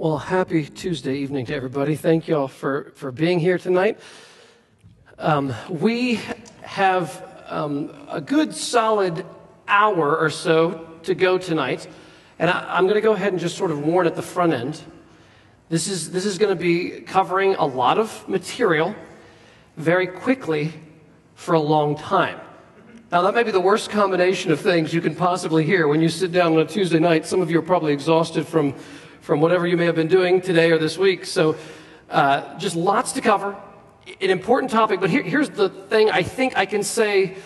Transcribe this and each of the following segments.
Well, happy Tuesday evening to everybody. Thank you all for, for being here tonight. Um, we have um, a good solid hour or so to go tonight. And I, am going to go ahead and just sort of warn at the front end. This is, this is going to be covering a lot of material very quickly for a long time. Now, that may be the worst combination of things you can possibly hear when you sit down on a Tuesday night. Some of you are probably exhausted from from whatever you may have been doing today or this week. So, uh, just lots to cover. An important topic, but here, here's the thing I think I can say.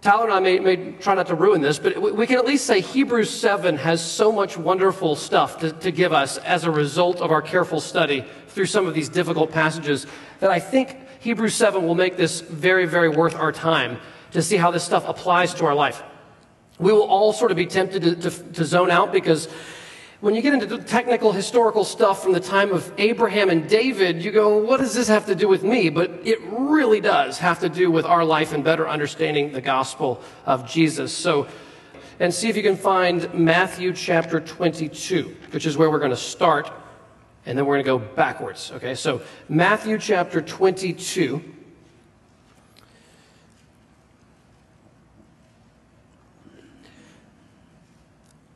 Tyler and I may, may, try not to ruin this, but we can at least say Hebrews 7 has so much wonderful stuff to, to give us as a result of our careful study through some of these difficult passages that I think Hebrews 7 will make this very, very worth our time to see how this stuff applies to our life. We will all sort of be tempted to, to, to zone out because when you get into the technical historical stuff from the time of Abraham and David, you go, what does this have to do with me? But it really does have to do with our life and better understanding the gospel of Jesus. So, and see if you can find Matthew chapter 22, which is where we're going to start, and then we're going to go backwards. Okay, so Matthew chapter 22.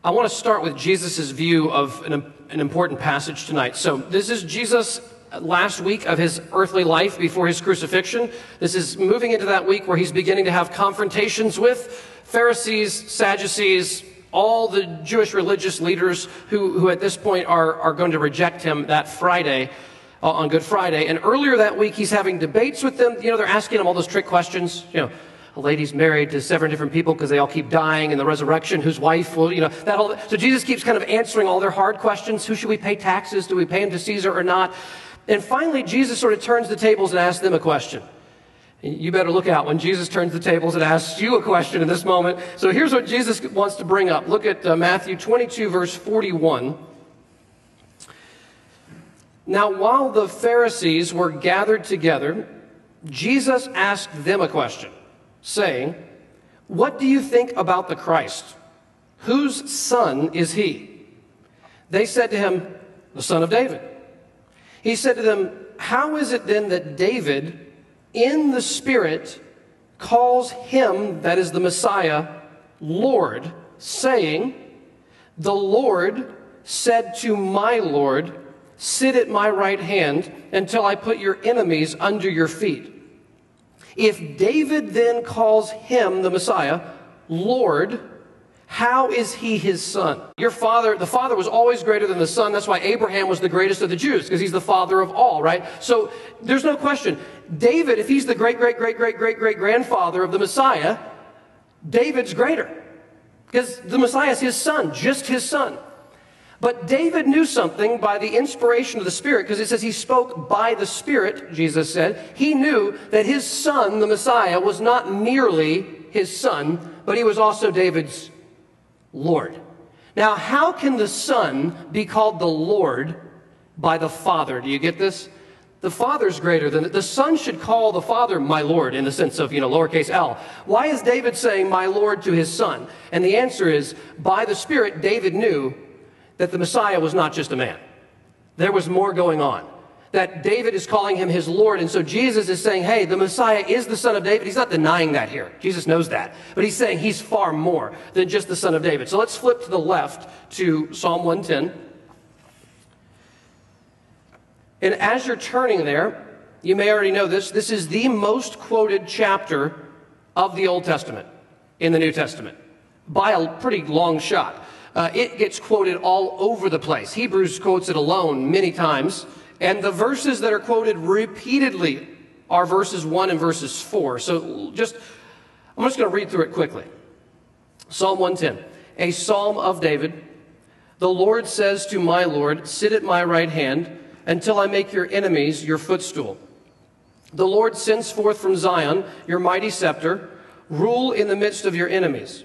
I want to start with Jesus' view of an, an, important passage tonight. So, this is Jesus' last week of his earthly life before his crucifixion. This is moving into that week where he's beginning to have confrontations with Pharisees, Sadducees, all the Jewish religious leaders who, who at this point are, are going to reject him that Friday. Uh, on Good Friday. And earlier that week, he's having debates with them. You know, they're asking him all those trick questions. You know, a lady's married to seven different people because they all keep dying in the resurrection, whose wife will, you know, that whole, so Jesus keeps kind of answering all their hard questions. Who should we pay taxes? Do we pay him to Caesar or not? And finally, Jesus sort of turns the tables and asks them a question. You better look out when Jesus turns the tables and asks you a question in this moment. So here's what Jesus wants to bring up. Look at uh, Matthew 22, verse 41. Now, while the Pharisees were gathered together, Jesus asked them a question saying, What do you think about the Christ? Whose son is he? They said to him, The son of David. He said to them, How is it then that David, in the Spirit, calls him, that is the Messiah, Lord, saying, The Lord said to my Lord, Sit at my right hand until I put your enemies under your feet. If David then calls him, the Messiah, Lord, how is he his son? Your father, the father was always greater than the son. That's why Abraham was the greatest of the Jews, because he's the father of all, right? So there's no question. David, if he's the great, great, great, great, great, great grandfather of the Messiah, David's greater. Because the Messiah is his son, just his son. But David knew something by the inspiration of the Spirit, because it says he spoke by the Spirit, Jesus said. He knew that his son, the Messiah, was not merely his son, but he was also David's Lord. Now, how can the Son be called the Lord by the Father? Do you get this? The Father's greater than the Son should call the Father my Lord in the sense of, you know, lowercase l. Why is David saying my Lord to his Son? And the answer is by the Spirit, David knew that the Messiah was not just a man. There was more going on. That David is calling him his Lord. And so Jesus is saying, hey, the Messiah is the son of David. He's not denying that here. Jesus knows that. But he's saying he's far more than just the son of David. So let's flip to the left to Psalm 110. And as you're turning there, you may already know this. This is the most quoted chapter of the Old Testament in the New Testament by a pretty long shot. Uh, it gets quoted all over the place. Hebrews quotes it alone many times. And the verses that are quoted repeatedly are verses 1 and verses 4. So just, I'm just going to read through it quickly. Psalm 110, a psalm of David. The Lord says to my Lord, Sit at my right hand until I make your enemies your footstool. The Lord sends forth from Zion your mighty scepter. Rule in the midst of your enemies.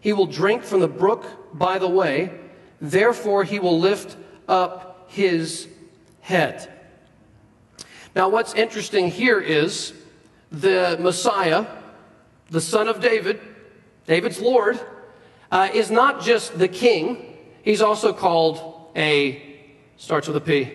He will drink from the brook by the way. Therefore, he will lift up his head. Now, what's interesting here is the Messiah, the son of David, David's Lord, uh, is not just the king, he's also called a starts with a P.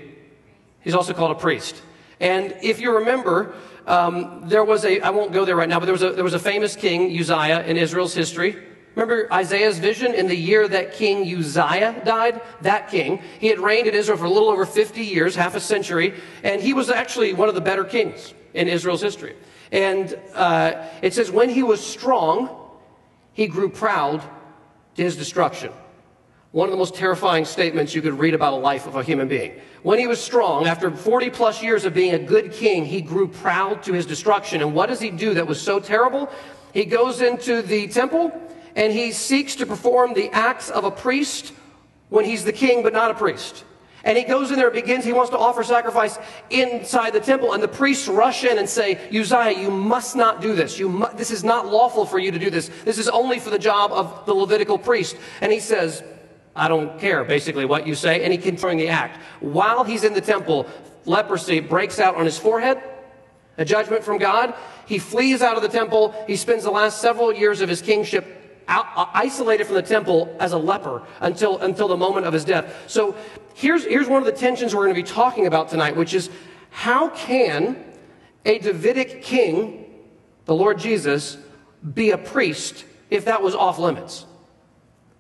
He's also called a priest. And if you remember, um, there was a, I won't go there right now, but there was, a, there was a famous king, Uzziah, in Israel's history. Remember Isaiah's vision in the year that King Uzziah died? That king. He had reigned in Israel for a little over 50 years, half a century, and he was actually one of the better kings in Israel's history. And uh, it says, when he was strong, he grew proud to his destruction. One of the most terrifying statements you could read about a life of a human being. When he was strong, after 40 plus years of being a good king, he grew proud to his destruction. And what does he do that was so terrible? He goes into the temple and he seeks to perform the acts of a priest when he's the king but not a priest. And he goes in there, begins, he wants to offer sacrifice inside the temple, and the priests rush in and say, Uzziah, you must not do this. You mu- this is not lawful for you to do this. This is only for the job of the Levitical priest. And he says, I don't care, basically, what you say. And he continues the act. While he's in the temple, leprosy breaks out on his forehead, a judgment from God. He flees out of the temple. He spends the last several years of his kingship out, uh, isolated from the temple as a leper until, until the moment of his death. So here's, here's one of the tensions we're going to be talking about tonight, which is how can a Davidic king, the Lord Jesus, be a priest if that was off limits?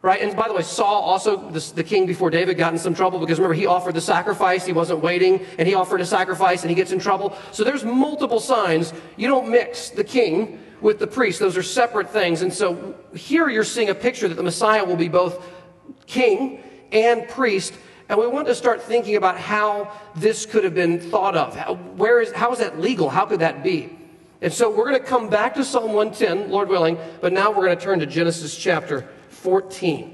Right? And by the way, Saul, also the, the, king before David, got in some trouble because remember, he offered the sacrifice. He wasn't waiting, and he offered a sacrifice, and he gets in trouble. So there's multiple signs. You don't mix the king with the priest, those are separate things. And so here you're seeing a picture that the Messiah will be both king and priest. And we want to start thinking about how this could have been thought of. How, where is, how is that legal? How could that be? And so we're going to come back to Psalm 110, Lord willing, but now we're going to turn to Genesis chapter 14.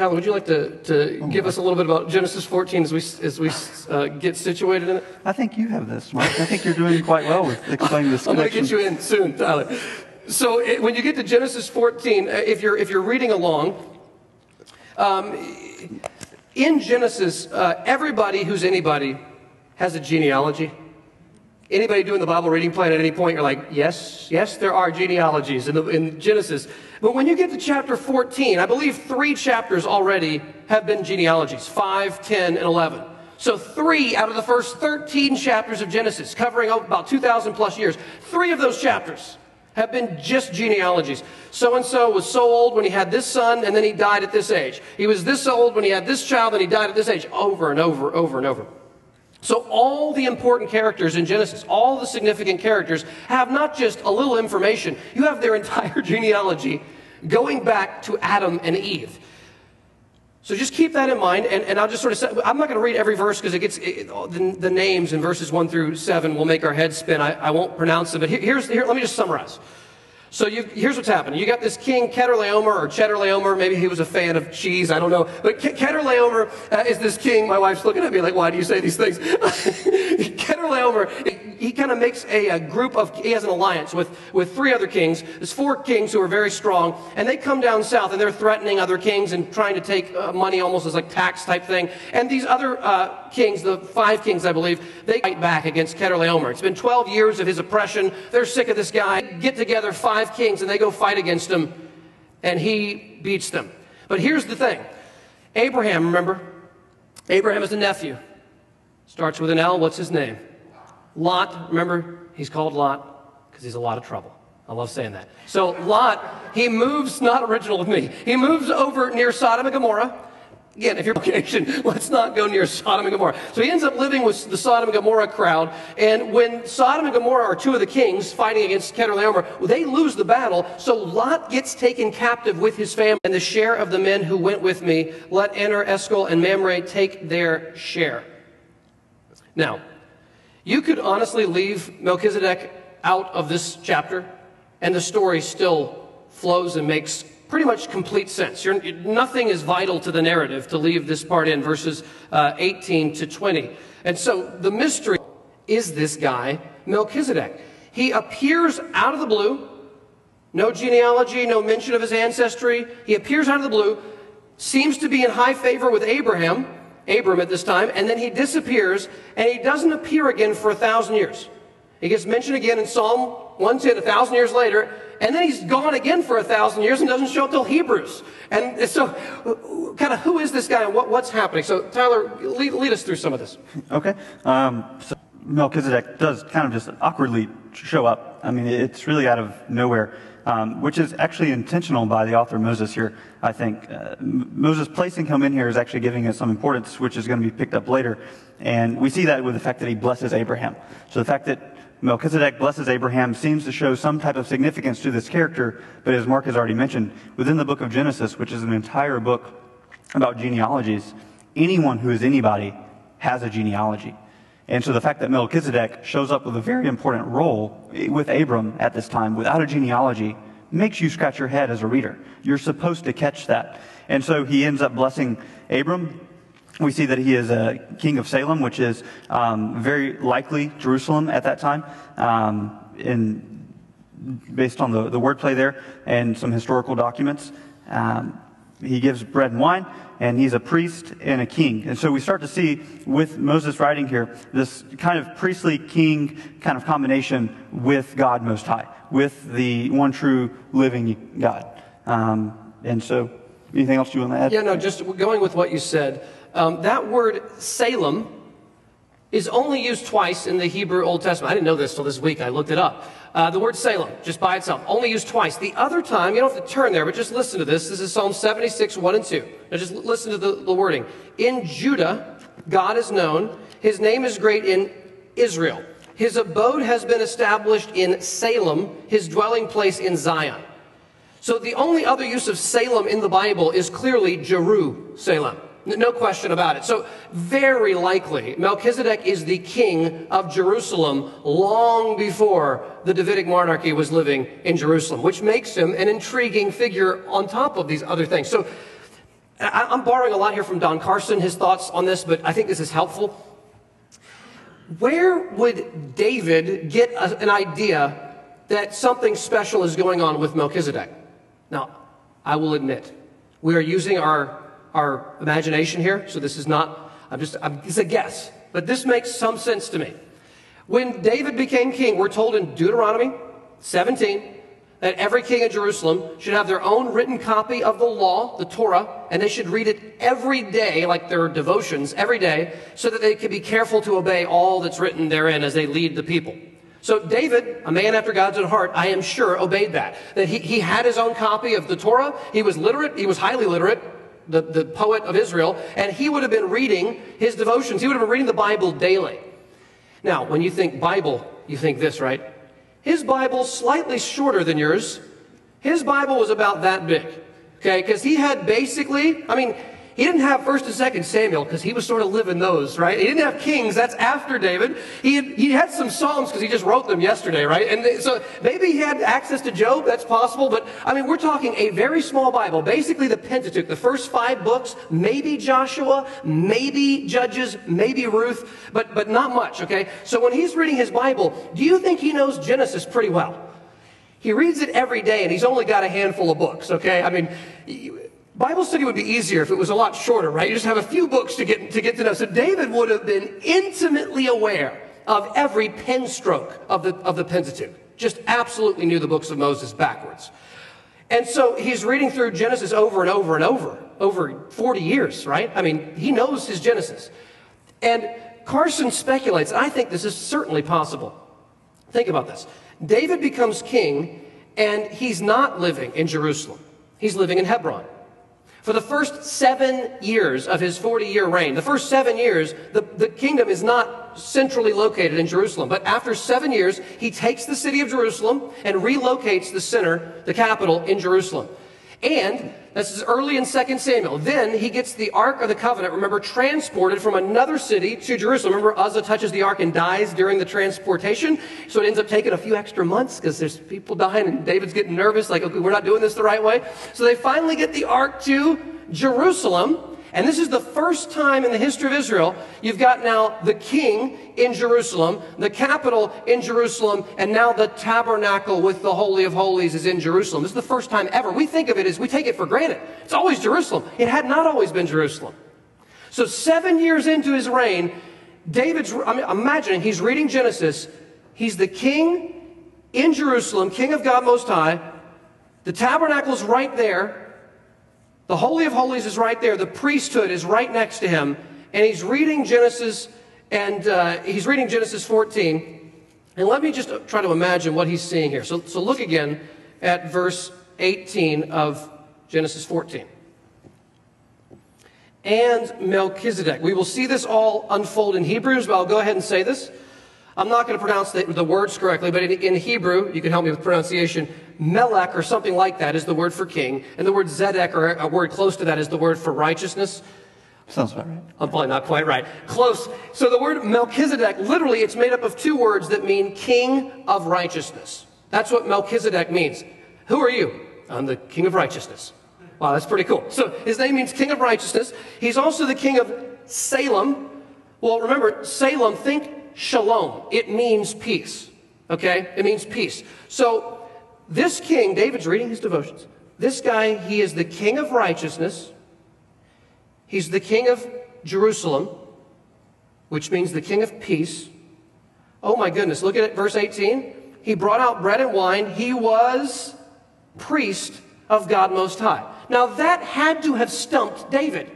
Tyler, would you like to, to give us a little bit about Genesis 14 as we, as we uh, get situated in it? I think you have this, Mike. I think you're doing quite well with explaining this. I'm going to get you in soon, Tyler. So it, when you get to Genesis 14, uh, if you're, if you're reading along, um, in Genesis, uh, everybody who's anybody has a genealogy. Anybody doing the Bible reading plan at any point, you're like, yes, yes, there are genealogies in, the, in Genesis. But when you get to chapter 14, I believe three chapters already have been genealogies 5, 10, and 11. So, three out of the first 13 chapters of Genesis, covering about 2,000 plus years, three of those chapters have been just genealogies. So and so was so old when he had this son, and then he died at this age. He was this old when he had this child, and he died at this age, over and over, over and over. So, all the important characters in Genesis, all the significant characters, have not just a little information, you have their entire genealogy going back to Adam and Eve. So just keep that in mind, and, and I'll just sort of say, I'm not going to read every verse because it gets it, the, the, names in verses 1 through 7 will make our heads spin. I, I won't pronounce them, but here, here's, here, let me just summarize. So here's what's happening. You got this king, Chedorlaomer, or Chedorlaomer. Maybe he was a fan of cheese. I don't know. But Chedorlaomer uh, is this king. My wife's looking at me like, why do you say these things? Chedorlaomer, he, he kind of makes a, a, group of, he has an alliance with, with three other kings. There's four kings who are very strong. And they come down south and they're threatening other kings and trying to take uh, money almost as like tax type thing. And these other uh, kings, the five kings, I believe, they fight back against Chedorlaomer. It's been 12 years of his oppression. They're sick of this guy. Get together five kings and they go fight against him and he beats them. But here's the thing Abraham, remember? Abraham is a nephew. Starts with an L. What's his name? Lot. Remember? He's called Lot because he's a lot of trouble. I love saying that. So Lot, he moves, not original with me, he moves over near Sodom and Gomorrah. Again, if you're location, let's not go near Sodom and Gomorrah. So he ends up living with the Sodom and Gomorrah crowd. And when Sodom and Gomorrah are two of the kings fighting against Chedorlaomer, they lose the battle. So Lot gets taken captive with his family. And the share of the men who went with me, let Aner, Eshcol, and Mamre take their share. Now, you could honestly leave Melchizedek out of this chapter, and the story still flows and makes pretty much complete sense. You're, nothing is vital to the narrative to leave this part in, verses uh, 18 to 20. And so the mystery is this guy, Melchizedek. He appears out of the blue, no genealogy, no mention of his ancestry. He appears out of the blue, seems to be in high favor with Abraham, Abram at this time, and then he disappears, and he doesn't appear again for a thousand years. He gets mentioned again in Psalm 110 a thousand years later, and then he's gone again for a thousand years and doesn't show up till Hebrews. And so, kind of, who is this guy and what, what's happening? So, Tyler, lead, lead us through some of this. Okay. Um, so Melchizedek does kind of just awkwardly show up. I mean, it's really out of nowhere, um, which is actually intentional by the author Moses here, I think. Uh, Moses placing him in here is actually giving us some importance, which is going to be picked up later. And we see that with the fact that he blesses Abraham. So the fact that Melchizedek blesses Abraham seems to show some type of significance to this character, but as Mark has already mentioned, within the book of Genesis, which is an entire book about genealogies, anyone who is anybody has a genealogy. And so the fact that Melchizedek shows up with a very important role with Abram at this time without a genealogy makes you scratch your head as a reader. You're supposed to catch that. And so he ends up blessing Abram we see that he is a king of Salem, which is um, very likely Jerusalem at that time, um, in, based on the, the wordplay there and some historical documents. Um, he gives bread and wine, and he's a priest and a king. And so we start to see with Moses writing here this kind of priestly king kind of combination with God Most High, with the one true living God. Um, and so, anything else you want to add? Yeah, no, just going with what you said. Um, that word Salem is only used twice in the Hebrew Old Testament. I didn't know this till this week. I looked it up. Uh, the word Salem, just by itself, only used twice. The other time, you don't have to turn there, but just listen to this. This is Psalm 76, 1 and 2. Now just listen to the, the wording. In Judah, God is known. His name is great in Israel. His abode has been established in Salem, his dwelling place in Zion. So the only other use of Salem in the Bible is clearly Jerusalem. No question about it. So, very likely, Melchizedek is the king of Jerusalem long before the Davidic monarchy was living in Jerusalem, which makes him an intriguing figure on top of these other things. So, I'm borrowing a lot here from Don Carson, his thoughts on this, but I think this is helpful. Where would David get a, an idea that something special is going on with Melchizedek? Now, I will admit, we are using our our imagination here, so this is not, I'm just, I'm, it's a guess, but this makes some sense to me. When David became king, we're told in Deuteronomy 17 that every king in Jerusalem should have their own written copy of the law, the Torah, and they should read it every day, like their devotions, every day, so that they can be careful to obey all that's written therein as they lead the people. So David, a man after God's own heart, I am sure obeyed that. That he, he had his own copy of the Torah. He was literate. He was highly literate the, the poet of Israel, and he would have been reading his devotions. He would have been reading the Bible daily. Now, when you think Bible, you think this, right? His Bible's slightly shorter than yours. His Bible was about that big. Okay, because he had basically, I mean, he didn't have first and second Samuel because he was sort of living those, right? He didn't have Kings. That's after David. He had, he had some Psalms because he just wrote them yesterday, right? And so maybe he had access to Job. That's possible. But I mean, we're talking a very small Bible, basically the Pentateuch, the first five books, maybe Joshua, maybe Judges, maybe Ruth, but, but not much, okay? So when he's reading his Bible, do you think he knows Genesis pretty well? He reads it every day and he's only got a handful of books, okay? I mean, Bible study would be easier if it was a lot shorter, right? You just have a few books to get, to get to know. So David would have been intimately aware of every pen stroke of the, of the Pentateuch. Just absolutely knew the books of Moses backwards. And so he's reading through Genesis over and over and over, over 40 years, right? I mean, he knows his Genesis. And Carson speculates, and I think this is certainly possible. Think about this. David becomes king, and he's not living in Jerusalem. He's living in Hebron. For the first seven years of his 40 year reign, the first seven years, the, the kingdom is not centrally located in Jerusalem. But after seven years, he takes the city of Jerusalem and relocates the center, the capital, in Jerusalem. And this is early in 2 Samuel. Then he gets the Ark of the Covenant, remember, transported from another city to Jerusalem. Remember, Uzzah touches the Ark and dies during the transportation. So it ends up taking a few extra months because there's people dying and David's getting nervous, like, okay, we're not doing this the right way. So they finally get the Ark to Jerusalem. And this is the first time in the history of Israel you've got now the king in Jerusalem, the capital in Jerusalem, and now the tabernacle with the Holy of Holies is in Jerusalem. This is the first time ever. We think of it as we take it for granted. It's always Jerusalem. It had not always been Jerusalem. So, seven years into his reign, David's, I mean, imagining he's reading Genesis. He's the king in Jerusalem, king of God Most High. The tabernacle's right there. The Holy of Holies is right there. The priesthood is right next to him. And he's reading Genesis, and uh, he's reading Genesis 14. And let me just try to imagine what he's seeing here. So, so look again at verse 18 of Genesis 14. And Melchizedek. We will see this all unfold in Hebrews, but I'll go ahead and say this. I'm not going to pronounce the, the words correctly, but in, in, Hebrew, you can help me with pronunciation. Melech or something like that is the word for king, and the word Zedek or a word close to that is the word for righteousness. Sounds about right. I'm probably not quite right. Close. So the word Melchizedek, literally, it's made up of two words that mean king of righteousness. That's what Melchizedek means. Who are you? I'm the king of righteousness. Wow, that's pretty cool. So his name means king of righteousness. He's also the king of Salem. Well, remember, Salem, think shalom. It means peace. Okay? It means peace. So, this king, David's reading his devotions. This guy, he is the king of righteousness. He's the king of Jerusalem, which means the king of peace. Oh my goodness, look at it, verse 18. He brought out bread and wine. He was priest of God Most High. Now, that had to have stumped David.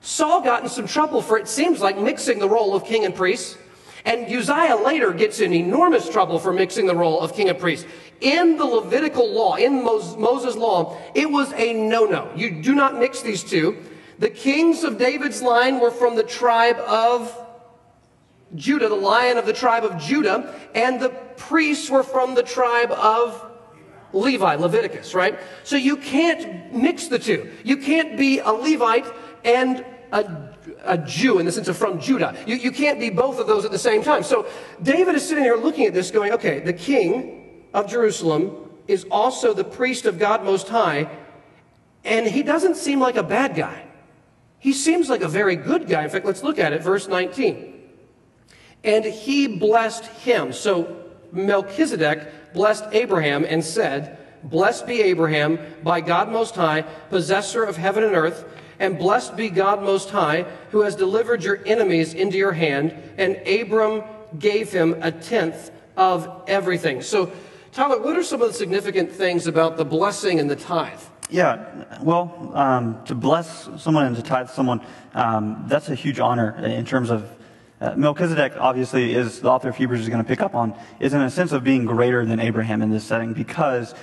Saul got in some trouble for it seems like mixing the role of king and priest. And Uzziah later gets in enormous trouble for mixing the role of king and priest. In the Levitical law, in Moses' law, it was a no no. You do not mix these two. The kings of David's line were from the tribe of Judah, the lion of the tribe of Judah, and the priests were from the tribe of Levi, Leviticus, right? So you can't mix the two. You can't be a Levite and a a Jew in the sense of from Judah. You, you can't be both of those at the same time. So David is sitting here looking at this, going, okay, the king of Jerusalem is also the priest of God Most High, and he doesn't seem like a bad guy. He seems like a very good guy. In fact, let's look at it, verse 19. And he blessed him. So Melchizedek blessed Abraham and said, Blessed be Abraham by God Most High, possessor of heaven and earth. And blessed be God Most High, who has delivered your enemies into your hand. And Abram gave him a tenth of everything. So, Tyler, what are some of the significant things about the blessing and the tithe? Yeah, well, um, to bless someone and to tithe someone, um, that's a huge honor in terms of uh, Melchizedek, obviously, is the author of Hebrews is going to pick up on, is in a sense of being greater than Abraham in this setting because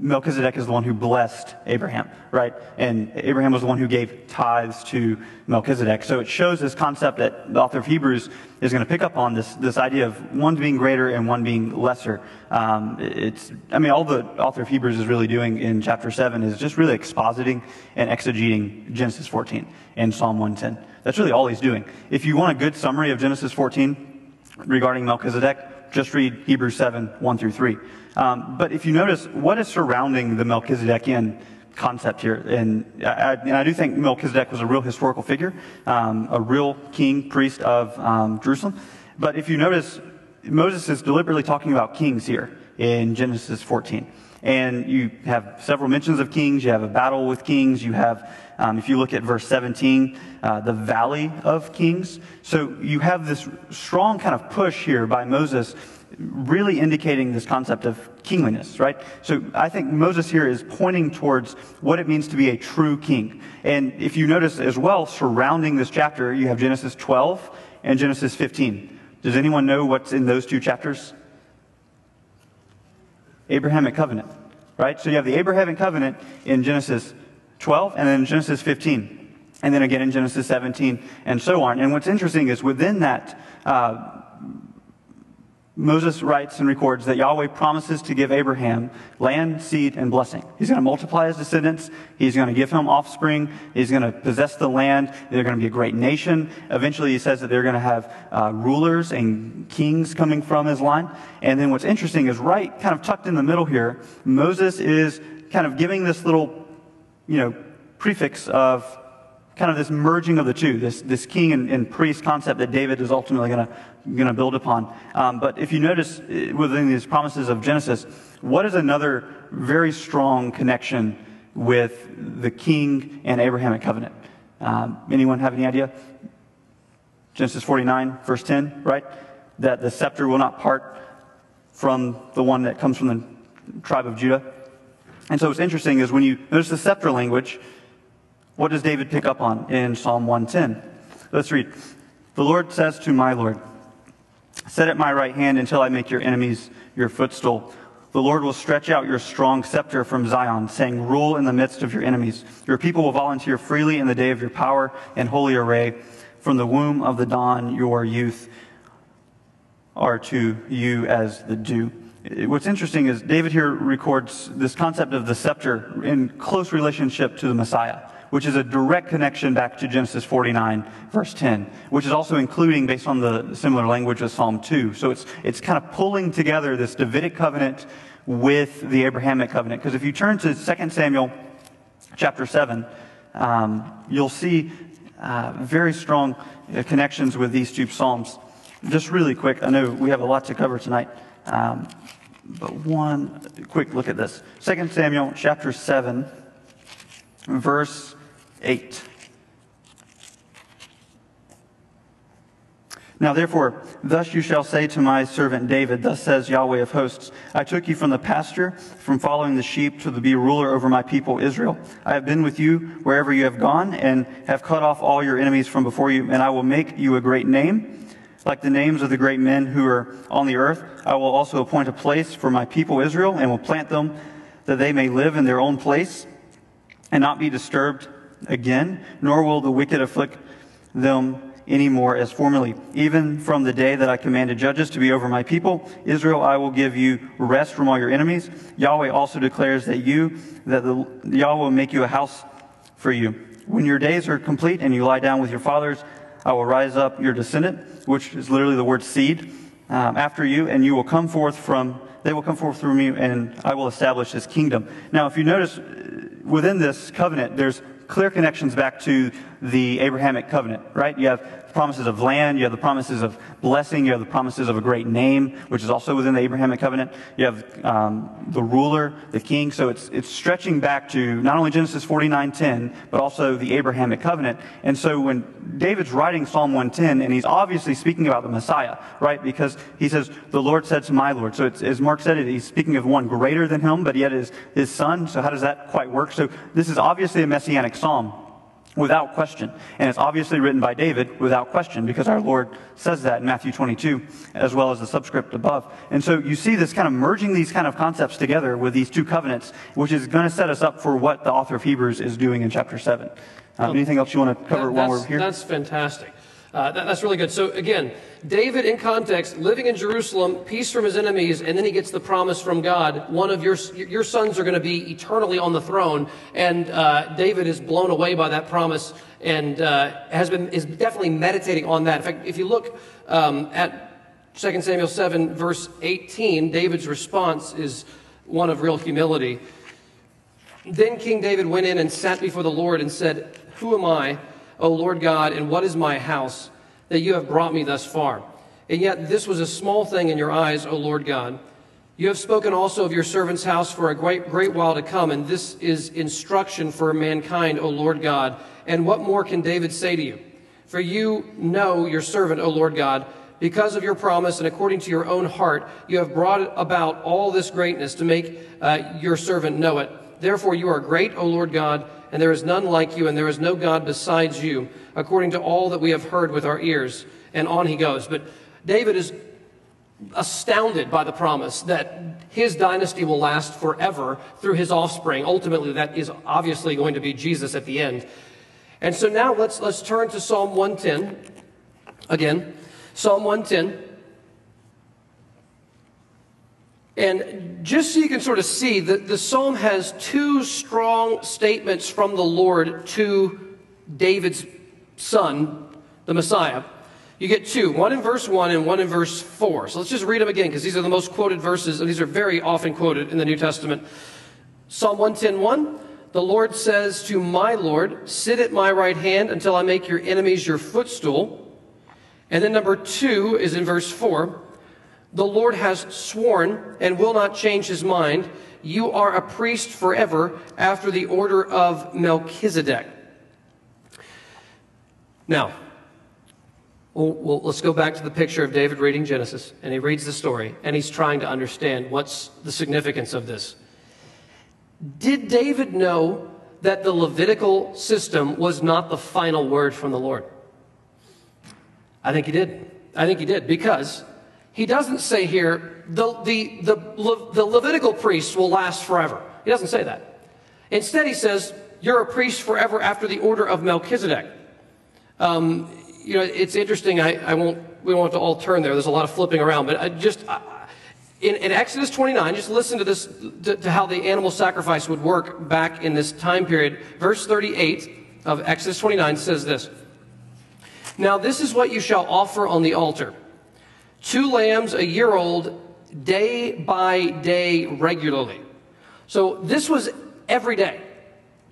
Melchizedek is the one who blessed Abraham, right? And Abraham was the one who gave tithes to Melchizedek. So it shows this concept that the author of Hebrews is going to pick up on this, this idea of one being greater and one being lesser. Um, it's, I mean, all the author of Hebrews is really doing in chapter 7 is just really expositing and exegeting Genesis 14 and Psalm 110. That's really all he's doing. If you want a good summary of Genesis 14 regarding Melchizedek, just read Hebrews 7, 1 through 3. Um, but if you notice, what is surrounding the Melchizedekian concept here? And I, and I do think Melchizedek was a real historical figure, um, a real king, priest of um, Jerusalem. But if you notice, Moses is deliberately talking about kings here in Genesis 14. And you have several mentions of kings. You have a battle with kings. You have, um, if you look at verse 17, uh, the valley of kings. So you have this strong kind of push here by Moses really indicating this concept of kingliness, right? So I think Moses here is pointing towards what it means to be a true king. And if you notice as well, surrounding this chapter, you have Genesis 12 and Genesis 15. Does anyone know what's in those two chapters? Abrahamic covenant, right? So you have the Abrahamic covenant in Genesis 12 and then Genesis 15. And then again in Genesis 17 and so on. And what's interesting is within that, uh, Moses writes and records that Yahweh promises to give Abraham land, seed, and blessing. He's going to multiply his descendants. He's going to give him offspring. He's going to possess the land. They're going to be a great nation. Eventually, he says that they're going to have uh, rulers and kings coming from his line. And then what's interesting is right kind of tucked in the middle here, Moses is kind of giving this little, you know, prefix of kind of this merging of the two, this, this king and, and priest concept that David is ultimately going to build upon. Um, but if you notice uh, within these promises of Genesis, what is another very strong connection with the king and Abrahamic covenant? Um, anyone have any idea? Genesis 49, verse 10, right? That the scepter will not part from the one that comes from the tribe of Judah. And so what's interesting is when you notice the scepter language, what does David pick up on in Psalm 110? Let's read. The Lord says to my Lord, Set at my right hand until I make your enemies your footstool. The Lord will stretch out your strong scepter from Zion, saying, Rule in the midst of your enemies. Your people will volunteer freely in the day of your power and holy array. From the womb of the dawn, your youth are to you as the dew. What's interesting is David here records this concept of the scepter in close relationship to the Messiah which is a direct connection back to Genesis 49, verse 10, which is also including based on the similar language of Psalm 2. So it's, it's kind of pulling together this Davidic covenant with the Abrahamic covenant. Because if you turn to 2 Samuel chapter 7, um, you'll see uh, very strong uh, connections with these two Psalms. Just really quick, I know we have a lot to cover tonight. Um, but one quick look at this. 2 Samuel chapter 7, verse 8. Now, therefore, thus you shall say to my servant David, Thus says Yahweh of hosts, I took you from the pasture, from following the sheep, to be ruler over my people Israel. I have been with you wherever you have gone, and have cut off all your enemies from before you, and I will make you a great name, like the names of the great men who are on the earth. I will also appoint a place for my people Israel, and will plant them that they may live in their own place, and not be disturbed again, nor will the wicked afflict them any more as formerly. Even from the day that I commanded judges to be over my people, Israel, I will give you rest from all your enemies. Yahweh also declares that you, that the, Yahweh will make you a house for you. When your days are complete and you lie down with your fathers, I will rise up your descendant, which is literally the word seed, um, after you, and you will come forth from, they will come forth from you, and I will establish his kingdom. Now, if you notice, within this covenant, there's clear connections back to the Abrahamic covenant, right? You have promises of land, you have the promises of blessing, you have the promises of a great name, which is also within the Abrahamic covenant. You have um, the ruler, the king. So it's it's stretching back to not only Genesis 49:10, but also the Abrahamic covenant. And so when David's writing Psalm 110, and he's obviously speaking about the Messiah, right? Because he says, "The Lord said to my Lord." So as Mark said, he's speaking of one greater than him, but yet is his son. So how does that quite work? So this is obviously a messianic psalm without question. And it's obviously written by David without question because our Lord says that in Matthew 22 as well as the subscript above. And so you see this kind of merging these kind of concepts together with these two covenants, which is going to set us up for what the author of Hebrews is doing in chapter 7. Um, well, anything else you want to cover that, while we're here? That's fantastic. Uh, that, that's really good. So, again, David, in context, living in Jerusalem, peace from his enemies, and then he gets the promise from God one of your, your sons are going to be eternally on the throne. And uh, David is blown away by that promise and uh, has been, is definitely meditating on that. In fact, if you look um, at 2 Samuel 7, verse 18, David's response is one of real humility. Then King David went in and sat before the Lord and said, Who am I? O Lord God, and what is my house that you have brought me thus far? And yet this was a small thing in your eyes, O Lord God. You have spoken also of your servant's house for a great, great while to come, and this is instruction for mankind, O Lord God. And what more can David say to you? For you know your servant, O Lord God, because of your promise and according to your own heart, you have brought about all this greatness to make uh, your servant know it. Therefore, you are great, O Lord God and there is none like you, and there is no God besides you, according to all that we have heard with our ears. And on he goes. But David is astounded by the promise that his dynasty will last forever through his offspring. Ultimately, that is obviously going to be Jesus at the end. And so now let's, let's turn to Psalm 110 again. Psalm 110. And just so you can sort of see, the, the psalm has two strong statements from the Lord to David's son, the Messiah. You get two, one in verse 1 and one in verse 4. So let's just read them again because these are the most quoted verses, and these are very often quoted in the New Testament. Psalm 110:1, the Lord says to my Lord, Sit at my right hand until I make your enemies your footstool. And then number two is in verse 4. The Lord has sworn and will not change his mind. You are a priest forever after the order of Melchizedek. Now, let's go back to the picture of David reading Genesis, and he reads the story, and he's trying to understand what's the significance of this. Did David know that the Levitical system was not the final word from the Lord? I think he did. I think he did because he doesn't say here the, the, the, the Levitical priests will last forever. He doesn't say that. Instead, he says, You're a priest forever after the order of Melchizedek. Um, you know, it's interesting. I, I, won't, we won't have to all turn there. There's a lot of flipping around, but I just, I, in, in, Exodus 29, just listen to this, to, to how the animal sacrifice would work back in this time period. Verse 38 of Exodus 29 says this Now, this is what you shall offer on the altar two lambs a year old, day by day, regularly. So this was every day.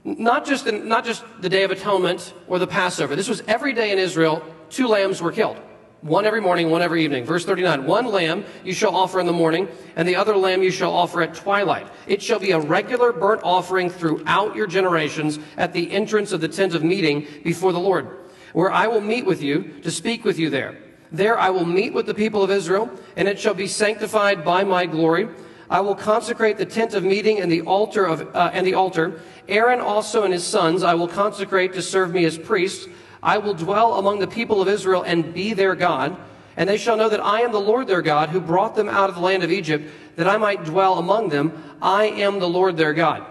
Not just, in, not just the Day of Atonement or the Passover. This was every day in Israel, two lambs were killed. One every morning, one every evening. Verse 39 One lamb you shall offer in the morning, and the other lamb you shall offer at twilight. It shall be a regular burnt offering throughout your generations at the entrance of the tent of meeting before the Lord, where I will meet with you to speak with you there. There I will meet with the people of Israel, and it shall be sanctified by my glory. I will consecrate the tent of meeting and the altar of uh, and the altar. Aaron also and his sons I will consecrate to serve me as priests. I will dwell among the people of Israel and be their God. And they shall know that I am the Lord their God, who brought them out of the land of Egypt, that I might dwell among them. I am the Lord their God.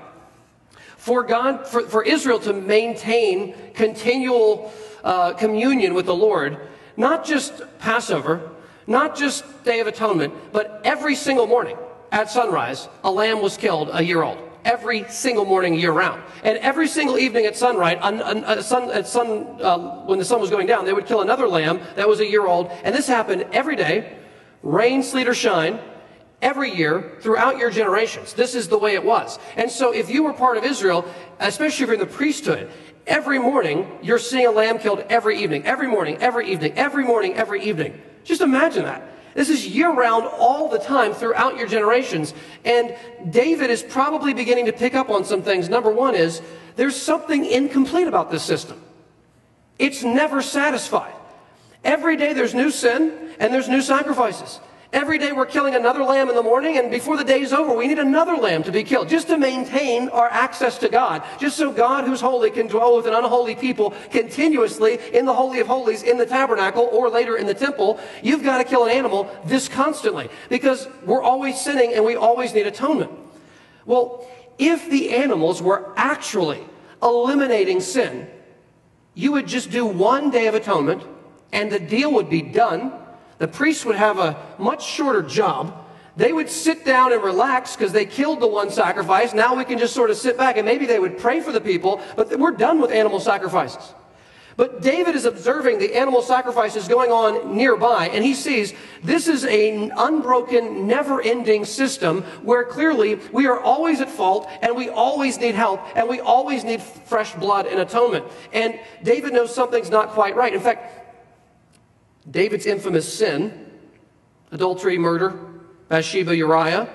For God, for, for Israel to maintain continual uh, communion with the Lord, not just Passover, not just Day of Atonement, but every single morning at sunrise, a lamb was killed a year old every single morning year round. And every single evening at sunrise, uh, sun, at sun, uh, when the sun was going down, they would kill another lamb that was a year old. And this happened every day, rain, sleet, or shine, every year throughout your generations. This is the way it was. And so if you were part of Israel, especially if you're in the priesthood, every morning you're seeing a lamb killed every evening, every morning, every evening, every morning, every evening. Just imagine that. This is year round all the time throughout your generations. And David is probably beginning to pick up on some things. Number one is there's something incomplete about this system. It's never satisfied. Every day there's new sin and there's new sacrifices. Every day we're killing another lamb in the morning, and before the day is over, we need another lamb to be killed just to maintain our access to God. Just so God, who's holy, can dwell with an unholy people continuously in the Holy of Holies, in the tabernacle, or later in the temple. You've got to kill an animal this constantly because we're always sinning and we always need atonement. Well, if the animals were actually eliminating sin, you would just do one day of atonement and the deal would be done the priests would have a much shorter job. They would sit down and relax because they killed the one sacrifice. Now we can just sort of sit back and maybe they would pray for the people, but we're done with animal sacrifices. But David is observing the animal sacrifices going on nearby, and he sees this is an unbroken, never ending system where clearly we are always at fault, and we always need help, and we always need fresh blood and atonement. And David knows something's not quite right. In fact, David's infamous sin adultery, murder, Bathsheba, Uriah.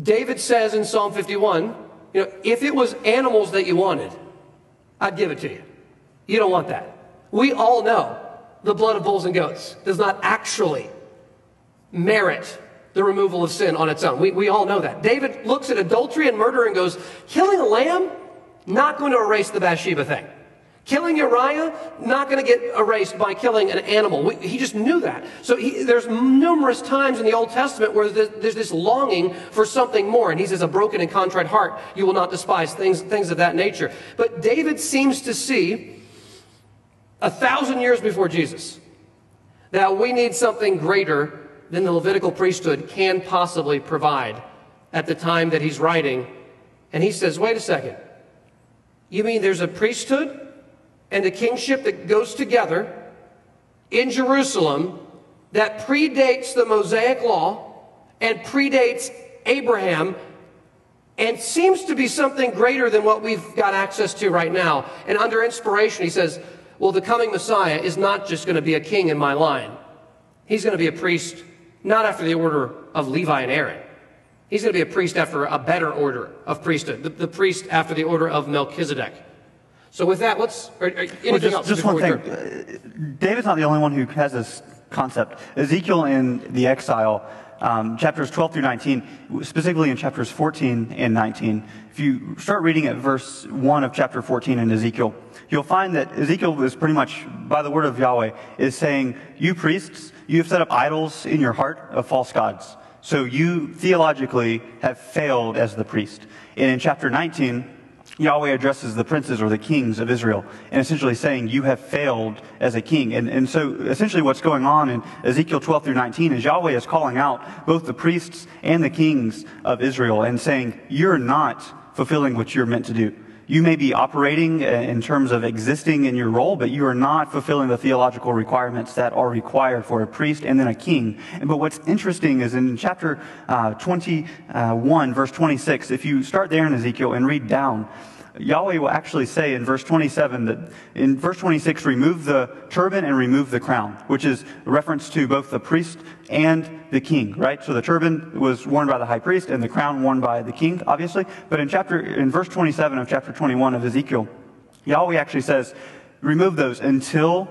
David says in Psalm 51, you know, if it was animals that you wanted, I'd give it to you. You don't want that. We all know the blood of bulls and goats does not actually merit the removal of sin on its own. We, we all know that. David looks at adultery and murder and goes, killing a lamb, not going to erase the Bathsheba thing. Killing Uriah, not going to get erased by killing an animal. He just knew that. So he, there's numerous times in the Old Testament where there's, there's, this longing for something more. And he says, a broken and contrite heart you will not despise, things, things of that nature. But David seems to see, a thousand years before Jesus, that we need something greater than the Levitical priesthood can possibly provide at the time that he's writing. And he says, wait a second. You mean there's a priesthood and a kingship that goes together in Jerusalem that predates the Mosaic law and predates Abraham and seems to be something greater than what we've got access to right now. And under inspiration, he says, Well, the coming Messiah is not just going to be a king in my line, he's going to be a priest not after the order of Levi and Aaron. He's going to be a priest after a better order of priesthood, the, the priest after the order of Melchizedek. So with that, let's. Or, or anything well, just, else just one thing. Uh, David's not the only one who has this concept. Ezekiel in the exile um, chapters 12 through 19, specifically in chapters 14 and 19. If you start reading at verse 1 of chapter 14 in Ezekiel, you'll find that Ezekiel is pretty much, by the word of Yahweh, is saying, You priests, you have set up idols in your heart of false gods. So you theologically have failed as the priest. And in chapter 19, Yahweh addresses the princes or the kings of Israel and essentially saying, You have failed as a king. And, and so essentially what's going on in Ezekiel 12 through 19 is Yahweh is calling out both the priests and the kings of Israel and saying, You're not fulfilling what you're meant to do. You may be operating uh, in terms of existing in your role, but you are not fulfilling the theological requirements that are required for a priest and then a king. But what's interesting is in chapter uh, 21, verse 26, if you start there in Ezekiel and read down, Yahweh will actually say in verse 27 that in verse 26, remove the turban and remove the crown, which is a reference to both the priest and the king, right? So the turban was worn by the high priest and the crown worn by the king, obviously. But in chapter, in verse 27 of chapter 21 of Ezekiel, Yahweh actually says, remove those until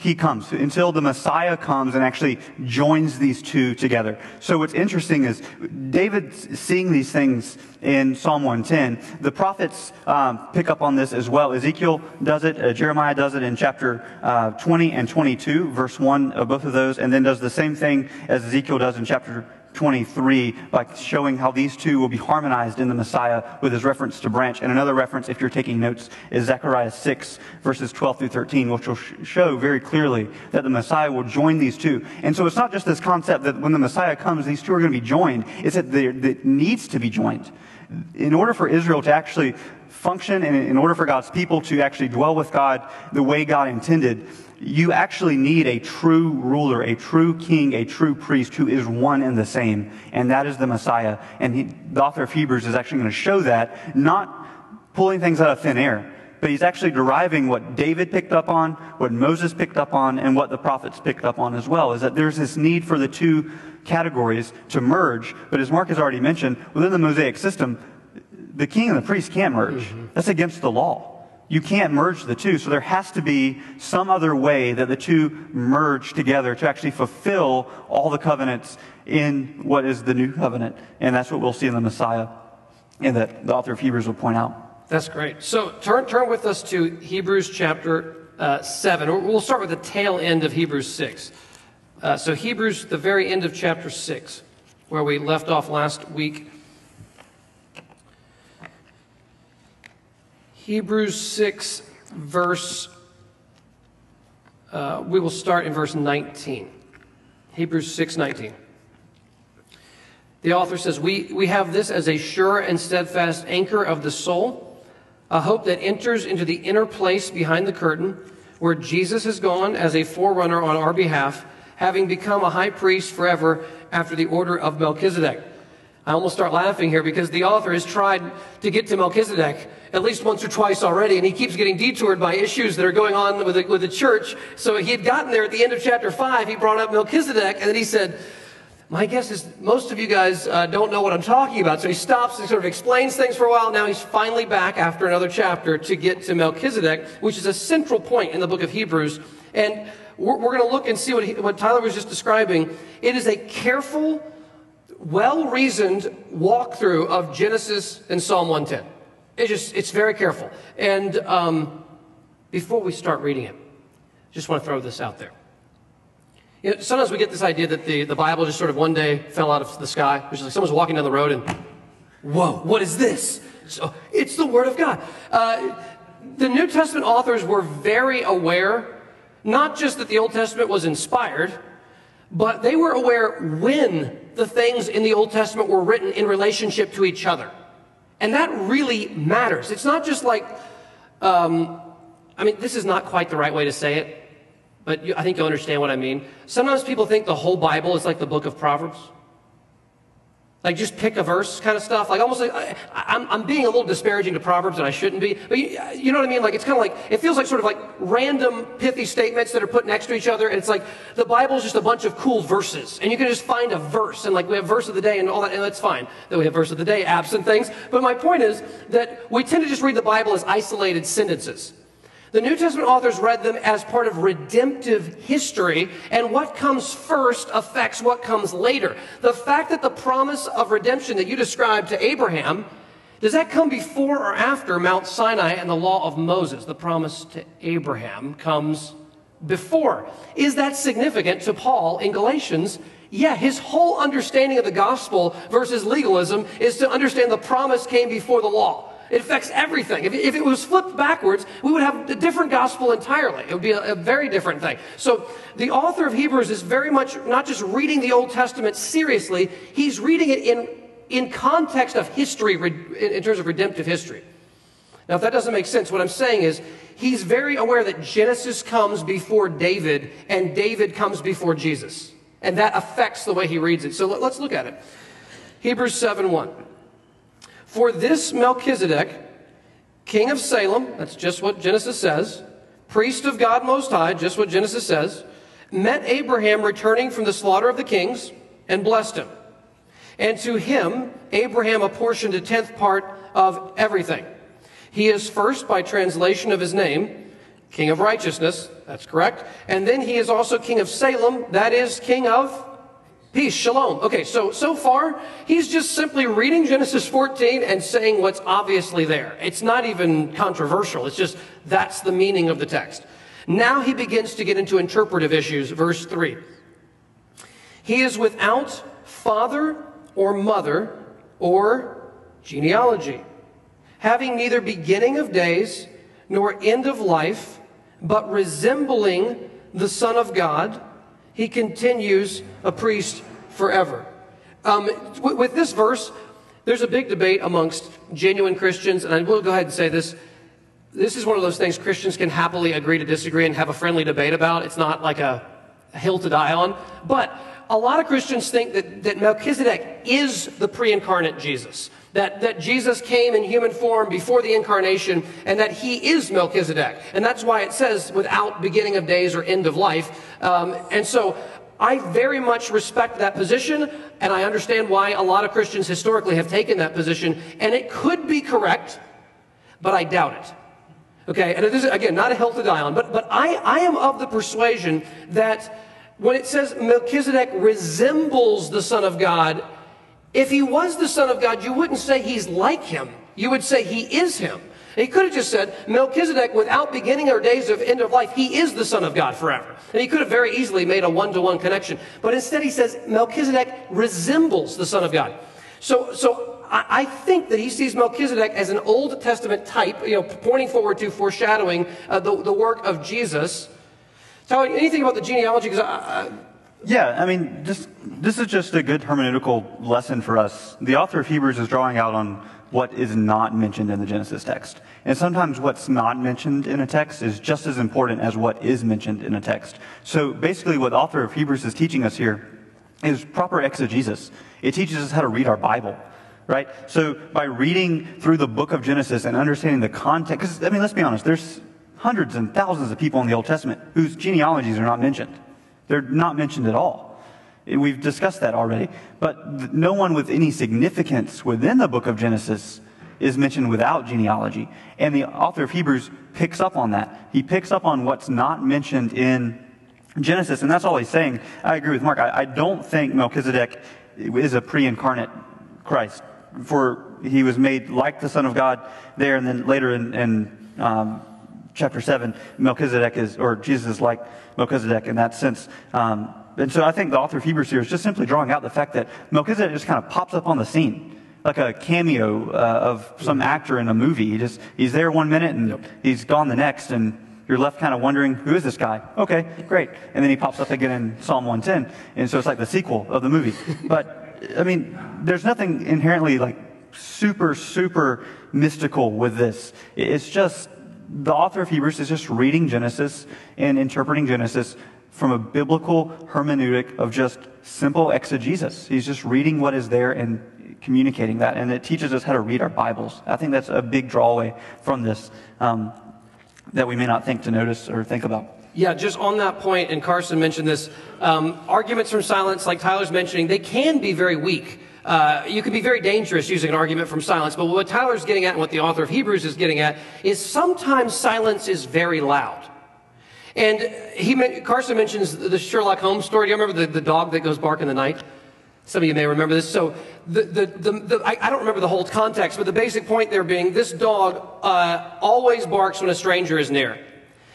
he comes, until the Messiah comes and actually joins these two together. So what's interesting is David seeing these things in Psalm 110. The prophets um, pick up on this as well. Ezekiel does it, uh, Jeremiah does it in chapter uh, 20 and 22, verse 1 of both of those, and then does the same thing as Ezekiel does in chapter 23 by showing how these two will be harmonized in the Messiah with his reference to branch. And another reference, if you're taking notes, is Zechariah 6, verses 12 through 13, which will show very clearly that the Messiah will join these two. And so it's not just this concept that when the Messiah comes, these two are going to be joined. It's that it needs to be joined. In order for Israel to actually function and in order for God's people to actually dwell with God the way God intended, you actually need a true ruler, a true king, a true priest who is one and the same. And that is the Messiah. And he, the author of Hebrews is actually going to show that, not pulling things out of thin air, but he's actually deriving what David picked up on, what Moses picked up on, and what the prophets picked up on as well, is that there's this need for the two categories to merge. But as Mark has already mentioned, within the Mosaic system, the king and the priest can't merge. Mm-hmm. That's against the law. You can't merge the two. So there has to be some other way that the two merge together to actually fulfill all the covenants in what is the new covenant. And that's what we'll see in the Messiah and that the author of Hebrews will point out. That's great. So turn, turn with us to Hebrews chapter uh, 7. We'll start with the tail end of Hebrews 6. Uh, so Hebrews, the very end of chapter 6, where we left off last week. Hebrews 6, verse, uh, we will start in verse 19. Hebrews 6, 19. The author says, we, we have this as a sure and steadfast anchor of the soul, a hope that enters into the inner place behind the curtain, where Jesus has gone as a forerunner on our behalf, having become a high priest forever after the order of Melchizedek. I almost start laughing here because the author has tried to get to Melchizedek at least once or twice already, and he keeps getting detoured by issues that are going on with the, with the church. So he had gotten there at the end of chapter 5. He brought up Melchizedek, and then he said, My guess is most of you guys uh, don't know what I'm talking about. So he stops and sort of explains things for a while. Now he's finally back after another chapter to get to Melchizedek, which is a central point in the book of Hebrews. And we're, we're going to look and see what, he, what Tyler was just describing. It is a careful, well reasoned walkthrough of Genesis and Psalm 110. It's just, it's very careful. And um, before we start reading it, just want to throw this out there. You know, sometimes we get this idea that the, the Bible just sort of one day fell out of the sky. It's like someone's walking down the road and, whoa, what is this? So it's the Word of God. Uh, the New Testament authors were very aware, not just that the Old Testament was inspired, but they were aware when the things in the Old Testament were written in relationship to each other. And that really matters. It's not just like, um, I mean, this is not quite the right way to say it, but you, I think you'll understand what I mean. Sometimes people think the whole Bible is like the book of Proverbs. Like just pick a verse kind of stuff. Like almost like I, am I'm being a little disparaging to Proverbs and I shouldn't be. But you, you know what I mean? Like it's kind of like, it feels like sort of like random pithy statements that are put next to each other. And it's like the Bible is just a bunch of cool verses. And you can just find a verse. And like we have verse of the day and all that. And that's fine that we have verse of the day, absent things. But my point is that we tend to just read the Bible as isolated sentences. The New Testament authors read them as part of redemptive history, and what comes first affects what comes later. The fact that the promise of redemption that you described to Abraham, does that come before or after Mount Sinai and the law of Moses? The promise to Abraham comes before. Is that significant to Paul in Galatians? Yeah, his whole understanding of the gospel versus legalism is to understand the promise came before the law. It affects everything. If, if, it was flipped backwards, we would have a different gospel entirely. It would be a, a very different thing. So the author of Hebrews is very much not just reading the Old Testament seriously, he's reading it in, in context of history, in, terms of redemptive history. Now, if that doesn't make sense, what I'm saying is he's very aware that Genesis comes before David and David comes before Jesus. And that affects the way he reads it. So let's look at it. Hebrews 7 1. For this Melchizedek, king of Salem, that's just what Genesis says, priest of God Most High, just what Genesis says, met Abraham returning from the slaughter of the kings and blessed him. And to him, Abraham apportioned a tenth part of everything. He is first, by translation of his name, King of Righteousness, that's correct. And then he is also King of Salem, that is King of Peace, shalom. Okay, so so far he's just simply reading Genesis 14 and saying what's obviously there. It's not even controversial. It's just that's the meaning of the text. Now he begins to get into interpretive issues, verse 3. He is without father or mother or genealogy, having neither beginning of days nor end of life, but resembling the Son of God he continues a priest forever. Um, with this verse, there's a big debate amongst genuine Christians, and I will go ahead and say this. This is one of those things Christians can happily agree to disagree and have a friendly debate about. It's not like a hill to die on. But a lot of Christians think that, that Melchizedek is the pre incarnate Jesus that, that Jesus came in human form before the incarnation and that he is Melchizedek. And that's why it says without beginning of days or end of life. Um, and so I very much respect that position, and I understand why a lot of Christians historically have taken that position. And it could be correct, but I doubt it. Okay, and it is, again, not a hill to die on, but, but I, I am of the persuasion that when it says Melchizedek resembles the Son of God, if he was the Son of God, you wouldn't say he's like him. You would say he is him. He could have just said, Melchizedek, without beginning or days of end of life, he is the Son of God forever. And he could have very easily made a one to one connection. But instead, he says, Melchizedek resembles the Son of God. So, so I, think that he sees Melchizedek as an Old Testament type, you know, pointing forward to, foreshadowing uh, the, the work of Jesus. Tell me anything about the genealogy? Because I, yeah, I mean, this, this is just a good hermeneutical lesson for us. The author of Hebrews is drawing out on what is not mentioned in the Genesis text. And sometimes what's not mentioned in a text is just as important as what is mentioned in a text. So basically, what the author of Hebrews is teaching us here is proper exegesis. It teaches us how to read our Bible, right? So by reading through the book of Genesis and understanding the context, because, I mean, let's be honest, there's hundreds and thousands of people in the Old Testament whose genealogies are not mentioned. They're not mentioned at all. We've discussed that already. But no one with any significance within the book of Genesis is mentioned without genealogy. And the author of Hebrews picks up on that. He picks up on what's not mentioned in Genesis, and that's all he's saying. I agree with Mark. I, I don't think Melchizedek is a pre incarnate Christ, for he was made like the Son of God there, and then later in, in um, chapter 7, Melchizedek is, or Jesus is like Melchizedek in that sense. Um, and so I think the author of Hebrews here is just simply drawing out the fact that Melchizedek just kind of pops up on the scene. Like a cameo uh, of some actor in a movie. He just, he's there one minute and yep. he's gone the next. And you're left kind of wondering, who is this guy? Okay, great. And then he pops up again in Psalm 110. And so it's like the sequel of the movie. But, I mean, there's nothing inherently like super, super mystical with this. It's just the author of Hebrews is just reading Genesis and interpreting Genesis from a biblical hermeneutic of just simple exegesis. He's just reading what is there and communicating that, and it teaches us how to read our Bibles. I think that's a big drawaway from this um, that we may not think to notice or think about. Yeah, just on that point, and Carson mentioned this, um, arguments from silence, like Tyler's mentioning, they can be very weak. Uh, you can be very dangerous using an argument from silence, but what Tyler's getting at and what the author of Hebrews is getting at is sometimes silence is very loud. And he, Carson mentions the Sherlock Holmes story. Do you remember the, the dog that goes bark in the night? Some of you may remember this. So the, the, the, the I, I, don't remember the whole context, but the basic point there being this dog uh, always barks when a stranger is near.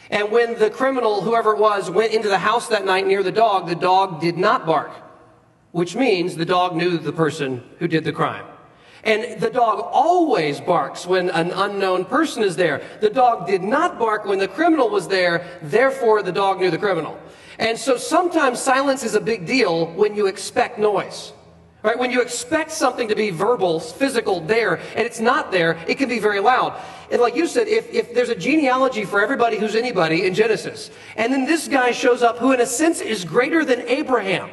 And when the criminal, whoever it was, went into the house that night near the dog, the dog did not bark, which means the dog knew the person who did the crime. And the dog always barks when an unknown person is there. The dog did not bark when the criminal was there, therefore the dog knew the criminal. And so sometimes silence is a big deal when you expect noise. Right? When you expect something to be verbal, physical there, and it's not there, it can be very loud. And like you said, if, if there's a genealogy for everybody who's anybody in Genesis, and then this guy shows up who in a sense is greater than Abraham,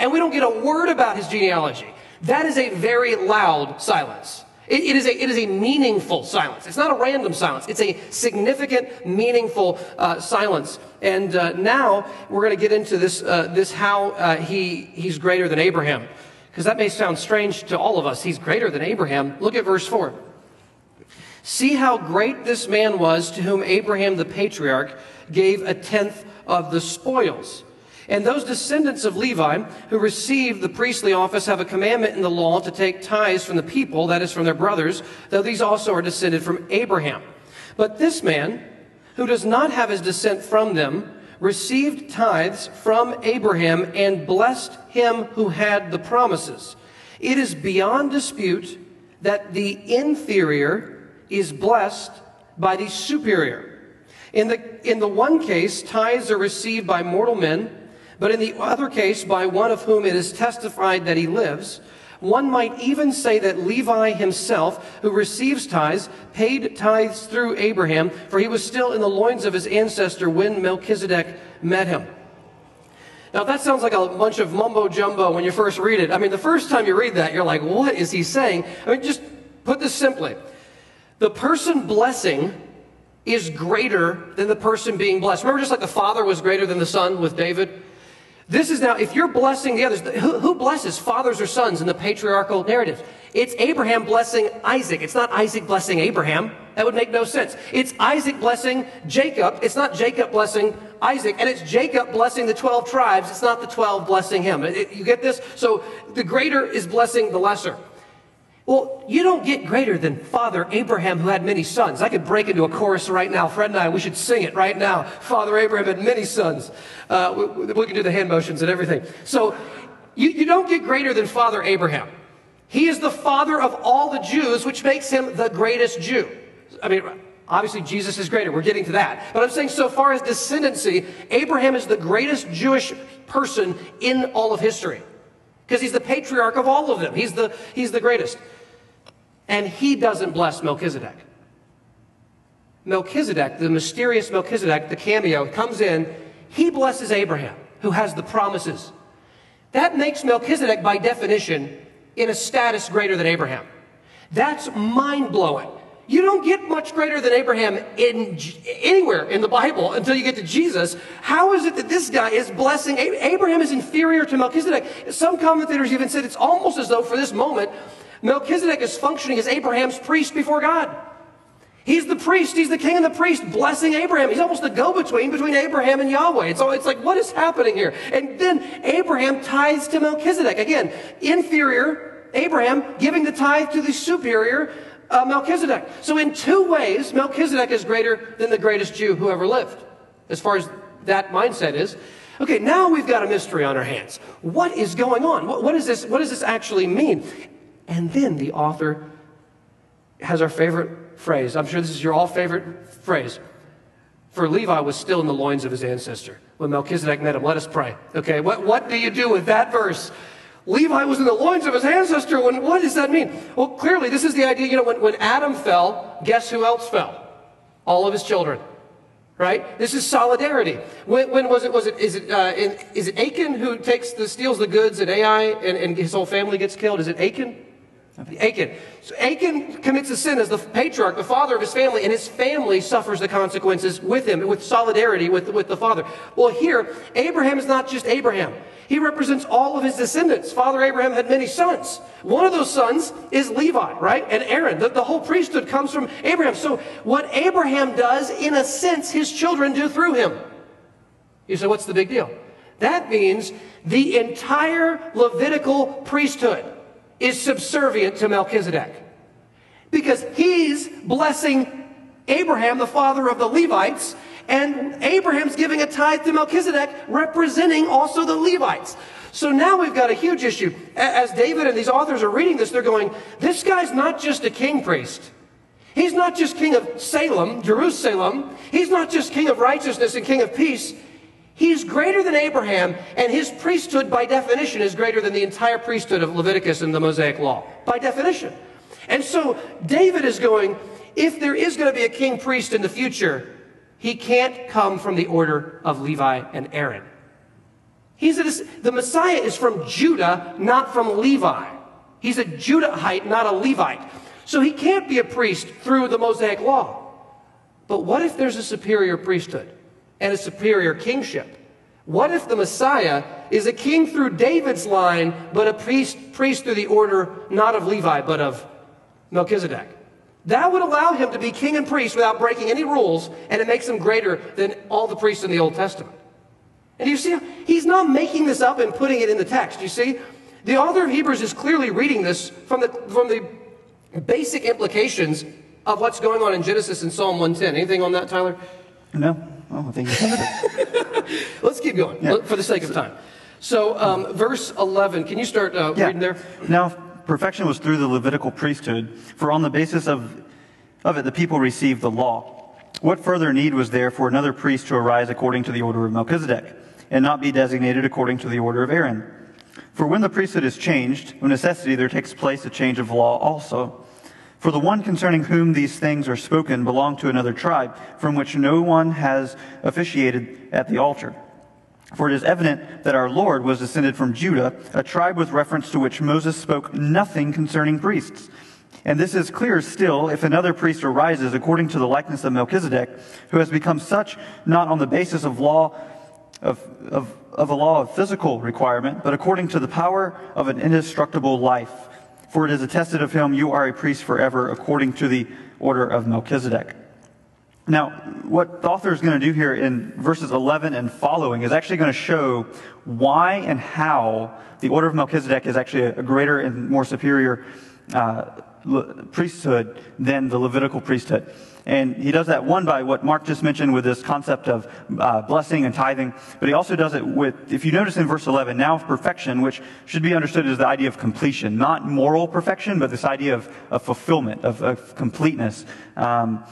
and we don't get a word about his genealogy, that is a very loud silence. It, it, is a, it is a meaningful silence. It's not a random silence. It's a significant, meaningful uh, silence. And uh, now we're going to get into this, uh, this how uh, he, he's greater than Abraham. Because that may sound strange to all of us. He's greater than Abraham. Look at verse 4. See how great this man was to whom Abraham the patriarch gave a tenth of the spoils. And those descendants of Levi who received the priestly office have a commandment in the law to take tithes from the people, that is, from their brothers, though these also are descended from Abraham. But this man, who does not have his descent from them, received tithes from Abraham and blessed him who had the promises. It is beyond dispute that the inferior is blessed by the superior. In the, in the one case, tithes are received by mortal men but in the other case, by one of whom it is testified that he lives, one might even say that Levi himself, who receives tithes, paid tithes through Abraham, for he was still in the loins of his ancestor when Melchizedek met him. Now, that sounds like a bunch of mumbo jumbo when you first read it. I mean, the first time you read that, you're like, what is he saying? I mean, just put this simply the person blessing is greater than the person being blessed. Remember, just like the father was greater than the son with David? This is now, if you're blessing the others, who, blesses fathers or sons in the patriarchal narrative? It's Abraham blessing Isaac. It's not Isaac blessing Abraham. That would make no sense. It's Isaac blessing Jacob. It's not Jacob blessing Isaac. And it's Jacob blessing the 12 tribes. It's not the 12 blessing him. You get this? So the greater is blessing the lesser. Well, you don't get greater than Father Abraham, who had many sons. I could break into a chorus right now. Fred and I, we should sing it right now. Father Abraham had many sons. Uh, we, we, can do the hand motions and everything. So you, you don't get greater than Father Abraham. He is the father of all the Jews, which makes him the greatest Jew. I mean, obviously Jesus is greater. We're getting to that. But I'm saying, so far as descendancy, Abraham is the greatest Jewish person in all of history because he's the patriarch of all of them. He's the, he's the greatest and he doesn't bless Melchizedek. Melchizedek, the mysterious Melchizedek, the cameo, comes in. He blesses Abraham, who has the promises. That makes Melchizedek, by definition, in a status greater than Abraham. That's mind blowing. You don't get much greater than Abraham in anywhere in the Bible until you get to Jesus. How is it that this guy is blessing Abraham is inferior to Melchizedek? Some commentators even said it's almost as though for this moment Melchizedek is functioning as Abraham's priest before God. He's the priest, he's the king and the priest blessing Abraham. He's almost the go between between Abraham and Yahweh. It's, it's like, what is happening here? And then Abraham tithes to Melchizedek. Again, inferior Abraham giving the tithe to the superior uh, Melchizedek. So, in two ways, Melchizedek is greater than the greatest Jew who ever lived, as far as that mindset is. Okay, now we've got a mystery on our hands. What is going on? What, what, is this, what does this actually mean? And then the author has our favorite phrase. I'm sure this is your all favorite phrase. For Levi was still in the loins of his ancestor when Melchizedek met him. Let us pray. Okay, what, what do you do with that verse? Levi was in the loins of his ancestor. When, what does that mean? Well, clearly, this is the idea. You know, when, when Adam fell, guess who else fell? All of his children. Right? This is solidarity. When, when was it? Was it? Is it? Uh, in, is it Achan who takes the steals the goods at Ai and, and his whole family gets killed? Is it Achan? Achan. So Achan commits a sin as the patriarch, the father of his family, and his family suffers the consequences with him, with solidarity with, with the father. Well, here, Abraham is not just Abraham. He represents all of his descendants. Father Abraham had many sons. One of those sons is Levi, right? And Aaron. The, the whole priesthood comes from Abraham. So what Abraham does, in a sense, his children do through him. You say, what's the big deal? That means the entire Levitical priesthood is subservient to Melchizedek. Because he's blessing Abraham, the father of the Levites, and Abraham's giving a tithe to Melchizedek, representing also the Levites. So now we've got a huge issue. As David and these authors are reading this, they're going, this guy's not just a king priest. He's not just king of Salem, Jerusalem. He's not just king of righteousness and king of peace. He's greater than Abraham, and his priesthood, by definition, is greater than the entire priesthood of Leviticus and the Mosaic Law, by definition. And so David is going, if there is going to be a king priest in the future, he can't come from the order of Levi and Aaron. He's a, the Messiah is from Judah, not from Levi. He's a Judahite, not a Levite. So he can't be a priest through the Mosaic Law. But what if there's a superior priesthood? And a superior kingship. What if the Messiah is a king through David's line, but a priest, priest through the order not of Levi, but of Melchizedek? That would allow him to be king and priest without breaking any rules, and it makes him greater than all the priests in the Old Testament. And you see, he's not making this up and putting it in the text. You see, the author of Hebrews is clearly reading this from the, from the basic implications of what's going on in Genesis and Psalm 110. Anything on that, Tyler? No. Oh, I think Let's keep going yeah. for the sake of time. So, um, verse 11, can you start uh, yeah. reading there? Now, perfection was through the Levitical priesthood, for on the basis of, of it, the people received the law. What further need was there for another priest to arise according to the order of Melchizedek, and not be designated according to the order of Aaron? For when the priesthood is changed, of necessity there takes place a change of law also. For the one concerning whom these things are spoken belonged to another tribe, from which no one has officiated at the altar. For it is evident that our Lord was descended from Judah, a tribe with reference to which Moses spoke nothing concerning priests. And this is clear still if another priest arises according to the likeness of Melchizedek, who has become such not on the basis of law of, of, of a law of physical requirement, but according to the power of an indestructible life for it is attested of him, you are a priest forever, according to the order of Melchizedek. Now, what the author is going to do here in verses 11 and following is actually going to show why and how the order of Melchizedek is actually a greater and more superior uh, priesthood than the Levitical priesthood. And he does that one by what Mark just mentioned with this concept of uh, blessing and tithing, but he also does it with, if you notice in verse 11, now of perfection, which should be understood as the idea of completion, not moral perfection, but this idea of, of fulfillment, of, of completeness. Um,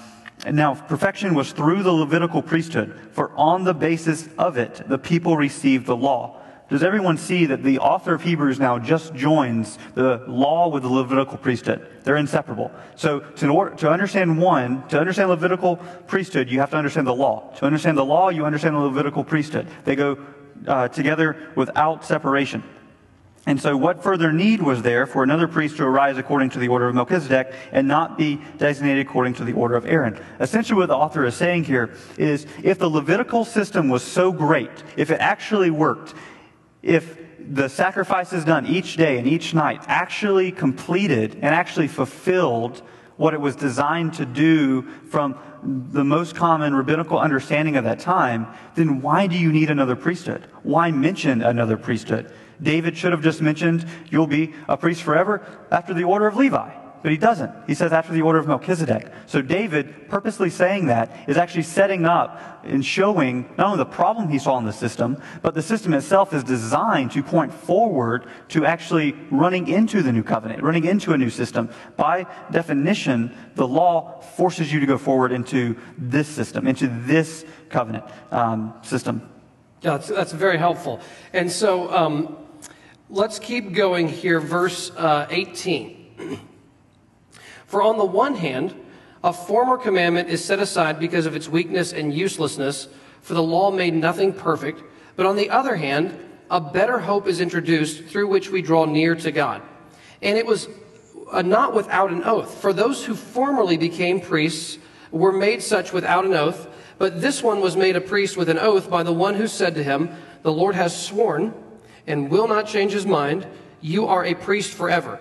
and now, perfection was through the Levitical priesthood, for on the basis of it, the people received the law. Does everyone see that the author of Hebrews now just joins the law with the Levitical priesthood? They're inseparable. So to, order, to understand one, to understand Levitical priesthood, you have to understand the law. To understand the law, you understand the Levitical priesthood. They go uh, together without separation. And so, what further need was there for another priest to arise according to the order of Melchizedek and not be designated according to the order of Aaron? Essentially, what the author is saying here is if the Levitical system was so great, if it actually worked, if the sacrifices done each day and each night actually completed and actually fulfilled what it was designed to do from the most common rabbinical understanding of that time, then why do you need another priesthood? Why mention another priesthood? David should have just mentioned, you'll be a priest forever after the order of Levi. But he doesn't. He says after the order of Melchizedek. So David, purposely saying that, is actually setting up and showing not only the problem he saw in the system, but the system itself is designed to point forward to actually running into the new covenant, running into a new system. By definition, the law forces you to go forward into this system, into this covenant um, system. Yeah, that's, that's very helpful. And so um, let's keep going here, verse uh, 18. For on the one hand, a former commandment is set aside because of its weakness and uselessness, for the law made nothing perfect. But on the other hand, a better hope is introduced through which we draw near to God. And it was uh, not without an oath. For those who formerly became priests were made such without an oath, but this one was made a priest with an oath by the one who said to him, The Lord has sworn and will not change his mind. You are a priest forever.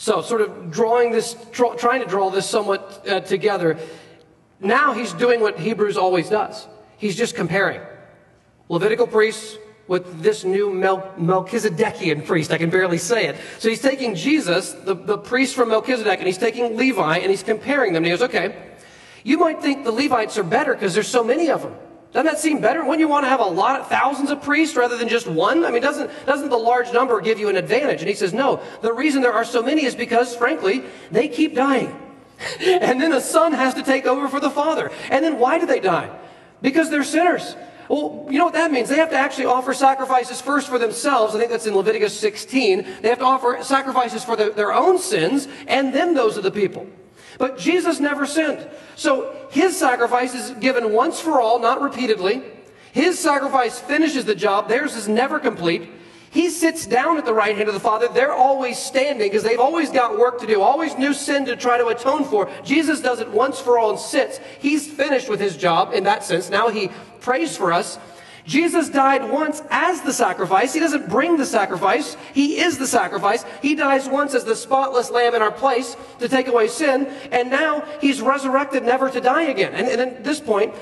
So, sort of drawing this, trying to draw this somewhat uh, together. Now he's doing what Hebrews always does. He's just comparing Levitical priests with this new Mel- Melchizedekian priest. I can barely say it. So he's taking Jesus, the, the priest from Melchizedek, and he's taking Levi, and he's comparing them. And he goes, okay, you might think the Levites are better because there's so many of them. Doesn't that seem better? Wouldn't you want to have a lot of thousands of priests rather than just one? I mean, doesn't, doesn't the large number give you an advantage? And he says, no. The reason there are so many is because, frankly, they keep dying. and then the son has to take over for the father. And then why do they die? Because they're sinners. Well, you know what that means? They have to actually offer sacrifices first for themselves. I think that's in Leviticus 16. They have to offer sacrifices for the, their own sins and then those of the people. But Jesus never sinned. So his sacrifice is given once for all, not repeatedly. His sacrifice finishes the job. Theirs is never complete. He sits down at the right hand of the Father. They're always standing because they've always got work to do, always new sin to try to atone for. Jesus does it once for all and sits. He's finished with his job in that sense. Now he prays for us. Jesus died once as the sacrifice. He doesn't bring the sacrifice. He is the sacrifice. He dies once as the spotless lamb in our place to take away sin. And now he's resurrected never to die again. And, and at this point,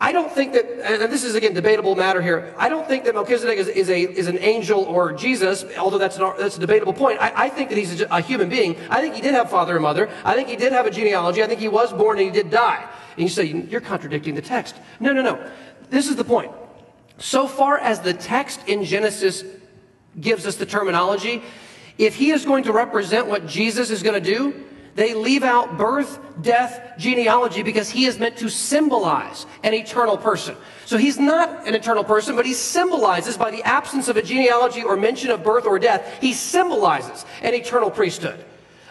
I don't think that, and this is again debatable matter here. I don't think that Melchizedek is, is a is an angel or Jesus, although that's an, that's a debatable point. I, I think that he's a, a, human being. I think he did have father and mother. I think he did have a genealogy. I think he was born and he did die. And you say you're contradicting the text. No, no, no. This is the point. So far as the text in Genesis gives us the terminology, if he is going to represent what Jesus is going to do, they leave out birth, death, genealogy because he is meant to symbolize an eternal person. So he's not an eternal person, but he symbolizes by the absence of a genealogy or mention of birth or death, he symbolizes an eternal priesthood.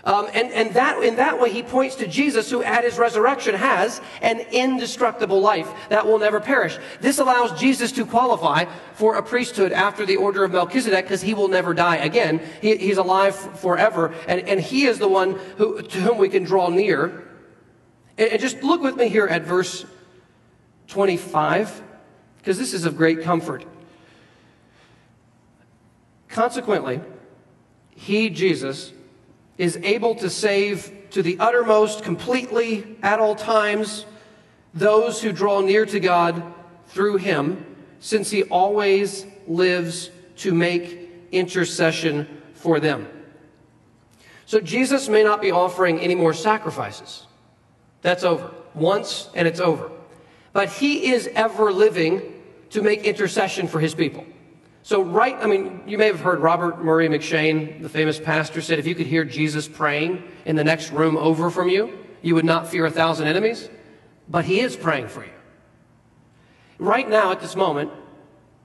Um, and and that, in that way, he points to Jesus, who at his resurrection has an indestructible life that will never perish. This allows Jesus to qualify for a priesthood after the order of Melchizedek because he will never die again. He, he's alive forever, and, and he is the one who, to whom we can draw near. And, and just look with me here at verse 25, because this is of great comfort. Consequently, he, Jesus, is able to save to the uttermost, completely, at all times, those who draw near to God through him, since he always lives to make intercession for them. So Jesus may not be offering any more sacrifices. That's over. Once and it's over. But he is ever living to make intercession for his people. So, right, I mean, you may have heard Robert Murray M'Cheyne, the famous pastor, said if you could hear Jesus praying in the next room over from you, you would not fear a thousand enemies, but he is praying for you. Right now, at this moment,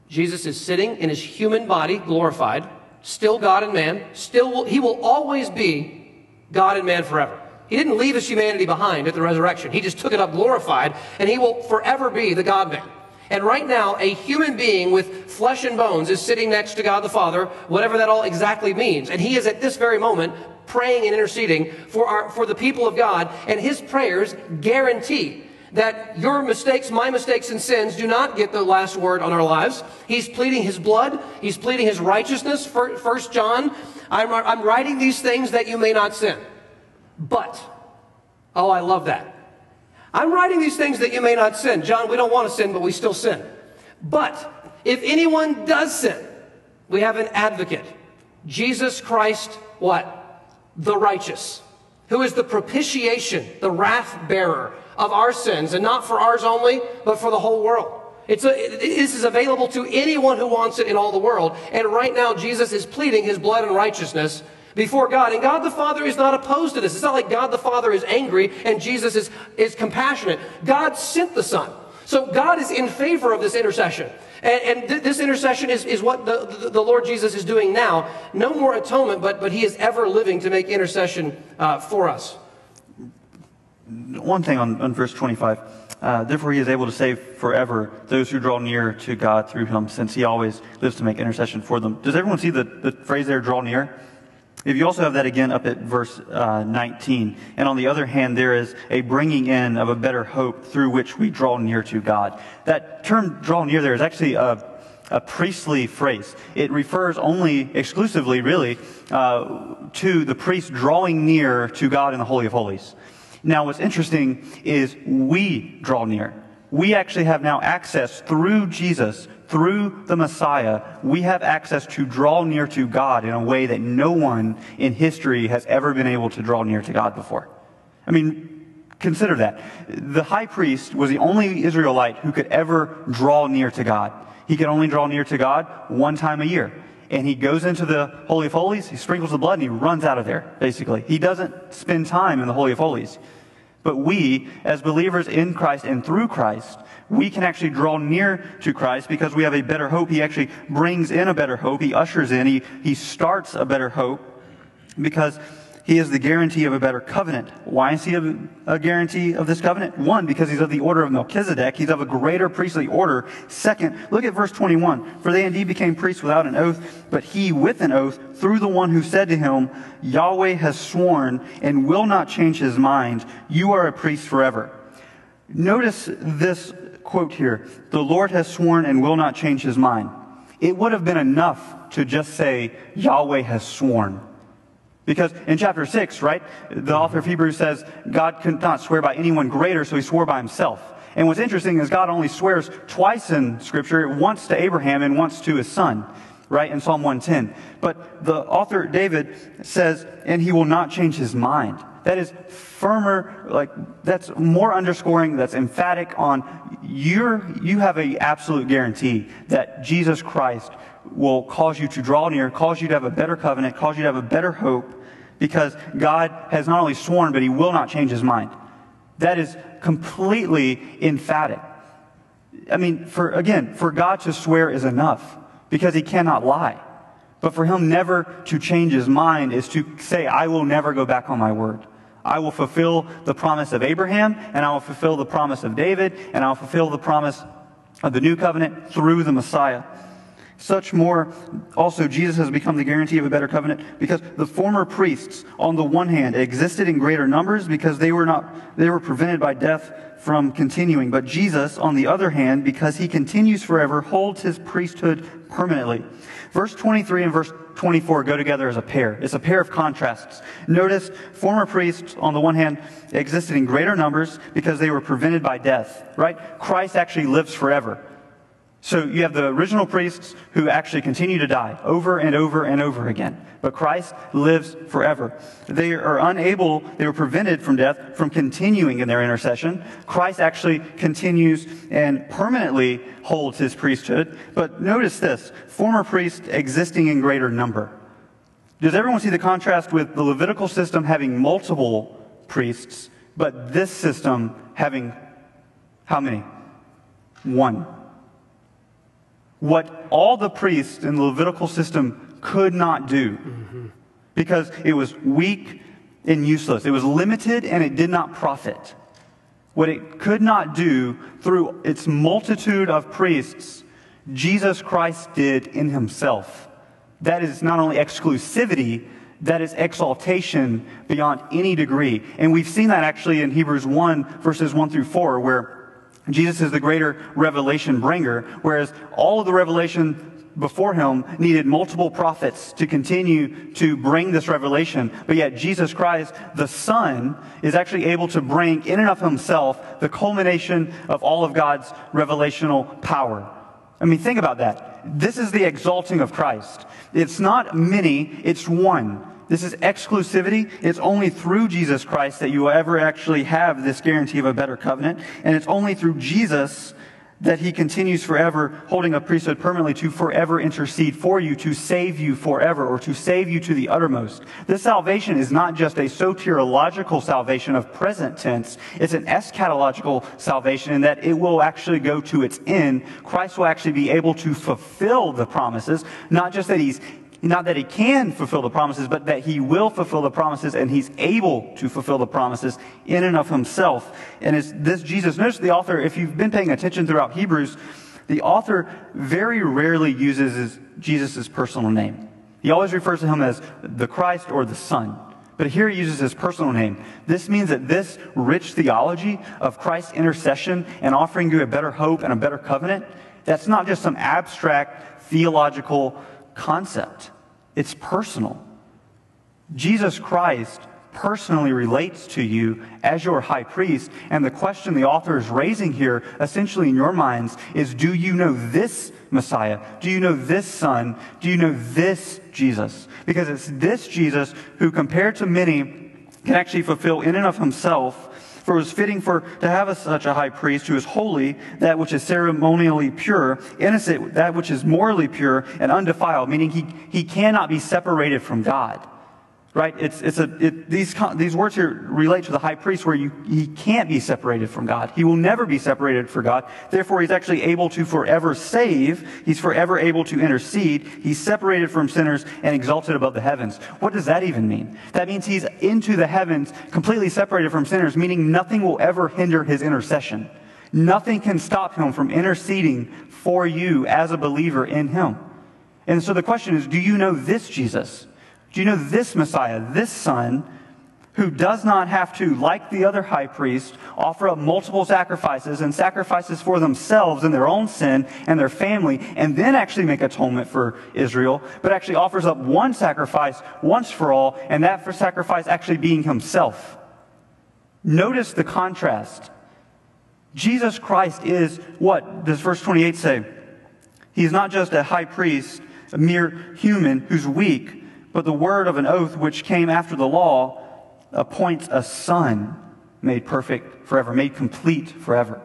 Jesus is sitting in his human body, glorified, still God and man, still will, he will always be God and man forever. He didn't leave his humanity behind at the resurrection. He just took it up glorified, and he will forever be the God man. And right now, a human being with flesh and bones is sitting next to God the Father, whatever that all exactly means. And he is at this very moment praying and interceding for, our, for the people of God, and his prayers guarantee that your mistakes, my mistakes and sins do not get the last word on our lives. He's pleading his blood. He's pleading his righteousness. First John, I'm, I'm writing these things that you may not sin. But, oh, I love that. I'm writing these things that you may not sin. John, we don't want to sin, but we still sin. But if anyone does sin, we have an advocate. Jesus Christ, what? The righteous, who is the propitiation, the wrath bearer of our sins, and not for ours only, but for the whole world. It's a, this is available to anyone who wants it in all the world. And right now, Jesus is pleading his blood and righteousness before God. And God the Father is not opposed to this. It's not like God the Father is angry and Jesus is, is compassionate. God sent the Son. So God is in favor of this intercession. And, and th- this intercession is, is what the, the, the, Lord Jesus is doing now. No more atonement, but, but he is ever living to make intercession uh, for us. One thing on, on verse 25. Uh, therefore, he is able to save forever those who draw near to God through him, since he always lives to make intercession for them. Does everyone see the, the phrase there, draw near? If you also have that again up at verse uh, 19, and on the other hand, there is a bringing in of a better hope through which we draw near to God. That term draw near there is actually a, a priestly phrase. It refers only, exclusively really, uh, to the priest drawing near to God in the Holy of Holies. Now, what's interesting is we draw near. We actually have now access through Jesus through the Messiah, we have access to draw near to God in a way that no one in history has ever been able to draw near to God before. I mean, consider that. The high priest was the only Israelite who could ever draw near to God. He could only draw near to God one time a year. And he goes into the Holy of Holies, he sprinkles the blood, and he runs out of there, basically. He doesn't spend time in the Holy of Holies. But we, as believers in Christ and through Christ, we can actually draw near to Christ because we have a better hope. He actually brings in a better hope. He ushers in, he, he starts a better hope because he is the guarantee of a better covenant. Why is he a, a, guarantee of this covenant? One, because he's of the order of Melchizedek. He's of a greater priestly order. Second, look at verse 21. For they indeed became priests without an oath, but he with an oath through the one who said to him, Yahweh has sworn and will not change his mind. You are a priest forever. Notice this quote here The Lord has sworn and will not change his mind. It would have been enough to just say, Yahweh has sworn. Because in chapter 6, right, the author of Hebrews says God could not swear by anyone greater, so he swore by himself. And what's interesting is God only swears twice in Scripture, once to Abraham and once to his son, right, in Psalm 110. But the author, David, says, and he will not change his mind. That is firmer, like, that's more underscoring, that's emphatic on you're, you have an absolute guarantee that Jesus Christ will cause you to draw near, cause you to have a better covenant, cause you to have a better hope, because God has not only sworn, but he will not change his mind. That is completely emphatic. I mean, for, again, for God to swear is enough, because he cannot lie. But for him never to change his mind is to say, I will never go back on my word. I will fulfill the promise of Abraham, and I will fulfill the promise of David, and I'll fulfill the promise of the new covenant through the Messiah. Such more, also, Jesus has become the guarantee of a better covenant because the former priests, on the one hand, existed in greater numbers because they were not, they were prevented by death from continuing. But Jesus, on the other hand, because he continues forever, holds his priesthood permanently. Verse 23 and verse 24 go together as a pair. It's a pair of contrasts. Notice former priests, on the one hand, existed in greater numbers because they were prevented by death, right? Christ actually lives forever. So you have the original priests who actually continue to die over and over and over again. But Christ lives forever. They are unable, they were prevented from death from continuing in their intercession. Christ actually continues and permanently holds his priesthood. But notice this former priests existing in greater number. Does everyone see the contrast with the Levitical system having multiple priests but this system having how many? One. What all the priests in the Levitical system could not do mm-hmm. because it was weak and useless. It was limited and it did not profit. What it could not do through its multitude of priests, Jesus Christ did in himself. That is not only exclusivity, that is exaltation beyond any degree. And we've seen that actually in Hebrews 1, verses 1 through 4, where Jesus is the greater revelation bringer, whereas all of the revelation before him needed multiple prophets to continue to bring this revelation. But yet Jesus Christ, the Son, is actually able to bring in and of himself the culmination of all of God's revelational power. I mean, think about that. This is the exalting of Christ. It's not many, it's one. This is exclusivity. It's only through Jesus Christ that you will ever actually have this guarantee of a better covenant. And it's only through Jesus that he continues forever, holding a priesthood permanently to forever intercede for you, to save you forever, or to save you to the uttermost. This salvation is not just a soteriological salvation of present tense, it's an eschatological salvation in that it will actually go to its end. Christ will actually be able to fulfill the promises, not just that he's not that he can fulfill the promises, but that he will fulfill the promises and he's able to fulfill the promises in and of himself. And it's this Jesus, notice the author, if you've been paying attention throughout Hebrews, the author very rarely uses Jesus' personal name. He always refers to him as the Christ or the Son. But here he uses his personal name. This means that this rich theology of Christ's intercession and offering you a better hope and a better covenant, that's not just some abstract theological concept. It's personal. Jesus Christ personally relates to you as your high priest. And the question the author is raising here, essentially in your minds, is do you know this Messiah? Do you know this Son? Do you know this Jesus? Because it's this Jesus who, compared to many, can actually fulfill in and of himself for it was fitting for to have a, such a high priest who is holy, that which is ceremonially pure, innocent, that which is morally pure, and undefiled, meaning he, he cannot be separated from God. Right? It's, it's a, it, these, these words here relate to the high priest where you, he can't be separated from God. He will never be separated from God. Therefore, he's actually able to forever save. He's forever able to intercede. He's separated from sinners and exalted above the heavens. What does that even mean? That means he's into the heavens, completely separated from sinners, meaning nothing will ever hinder his intercession. Nothing can stop him from interceding for you as a believer in him. And so the question is, do you know this Jesus? Do you know this Messiah, this Son, who does not have to, like the other high priest, offer up multiple sacrifices and sacrifices for themselves and their own sin and their family, and then actually make atonement for Israel, but actually offers up one sacrifice once for all, and that for sacrifice actually being himself. Notice the contrast. Jesus Christ is what does verse 28 say? He's not just a high priest, a mere human who's weak, but the word of an oath which came after the law appoints a son made perfect forever, made complete forever.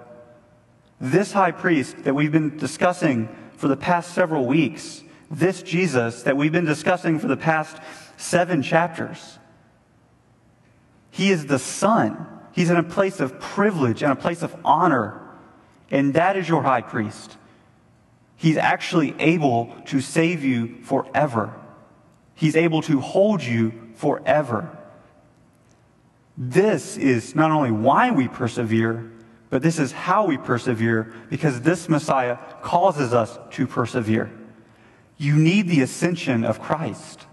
This high priest that we've been discussing for the past several weeks, this Jesus that we've been discussing for the past seven chapters, he is the son. He's in a place of privilege and a place of honor. And that is your high priest. He's actually able to save you forever. He's able to hold you forever. This is not only why we persevere, but this is how we persevere because this Messiah causes us to persevere. You need the ascension of Christ.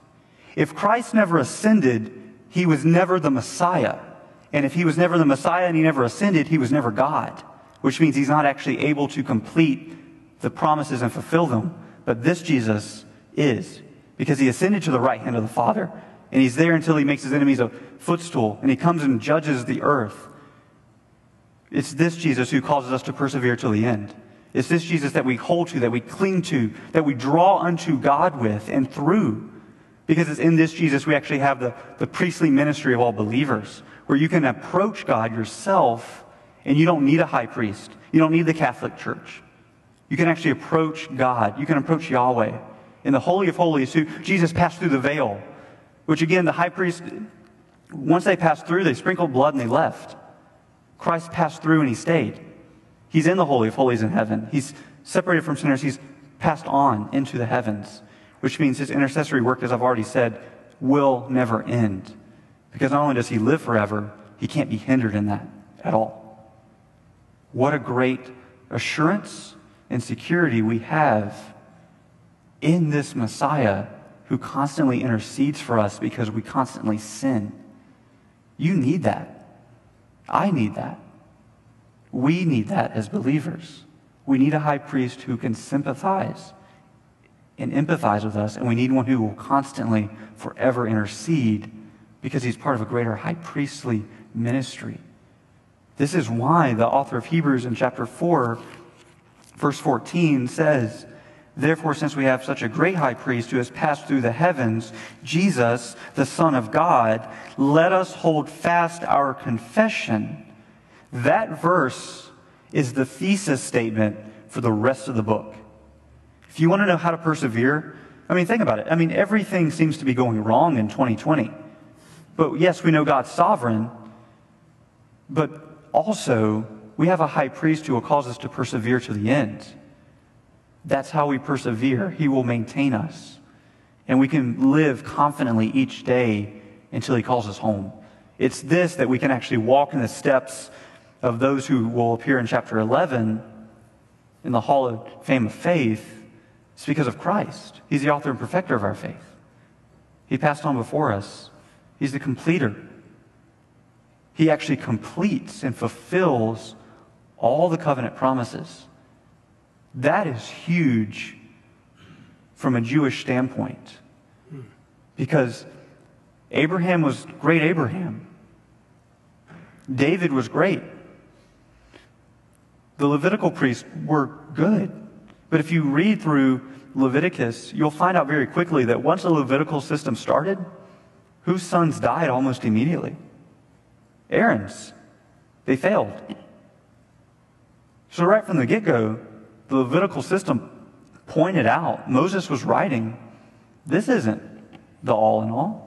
If Christ never ascended, he was never the Messiah. And if he was never the Messiah and he never ascended, he was never God, which means he's not actually able to complete the promises and fulfill them. But this Jesus is because he ascended to the right hand of the Father. And he's there until he makes his enemies a footstool and he comes and judges the earth. It's this Jesus who causes us to persevere till the end. It's this Jesus that we hold to, that we cling to, that we draw unto God with and through. Because it's in this Jesus we actually have the, the priestly ministry of all believers, where you can approach God yourself and you don't need a high priest. You don't need the Catholic Church. You can actually approach God. You can approach Yahweh in the Holy of Holies who Jesus passed through the veil, which again, the high priest, once they passed through, they sprinkled blood and they left. Christ passed through and he stayed. He's in the Holy of Holies in heaven. He's separated from sinners. He's passed on into the heavens, which means his intercessory work, as I've already said, will never end. Because not only does he live forever, he can't be hindered in that at all. What a great assurance and security we have in this Messiah who constantly intercedes for us because we constantly sin. You need that. I need that. We need that as believers. We need a high priest who can sympathize and empathize with us, and we need one who will constantly, forever intercede because he's part of a greater high priestly ministry. This is why the author of Hebrews in chapter 4, verse 14 says, Therefore, since we have such a great high priest who has passed through the heavens, Jesus, the Son of God, let us hold fast our confession. That verse is the thesis statement for the rest of the book. If you want to know how to persevere, I mean, think about it. I mean, everything seems to be going wrong in 2020. But yes, we know God's sovereign, but also we have a high priest who will cause us to persevere to the end. That's how we persevere. He will maintain us. And we can live confidently each day until He calls us home. It's this that we can actually walk in the steps of those who will appear in chapter 11 in the Hall of Fame of Faith. It's because of Christ. He's the author and perfecter of our faith. He passed on before us, He's the completer. He actually completes and fulfills all the covenant promises. That is huge from a Jewish standpoint. Because Abraham was great Abraham. David was great. The Levitical priests were good. But if you read through Leviticus, you'll find out very quickly that once the Levitical system started, whose sons died almost immediately? Aaron's. They failed. So, right from the get go, the Levitical system pointed out, Moses was writing, this isn't the all in all.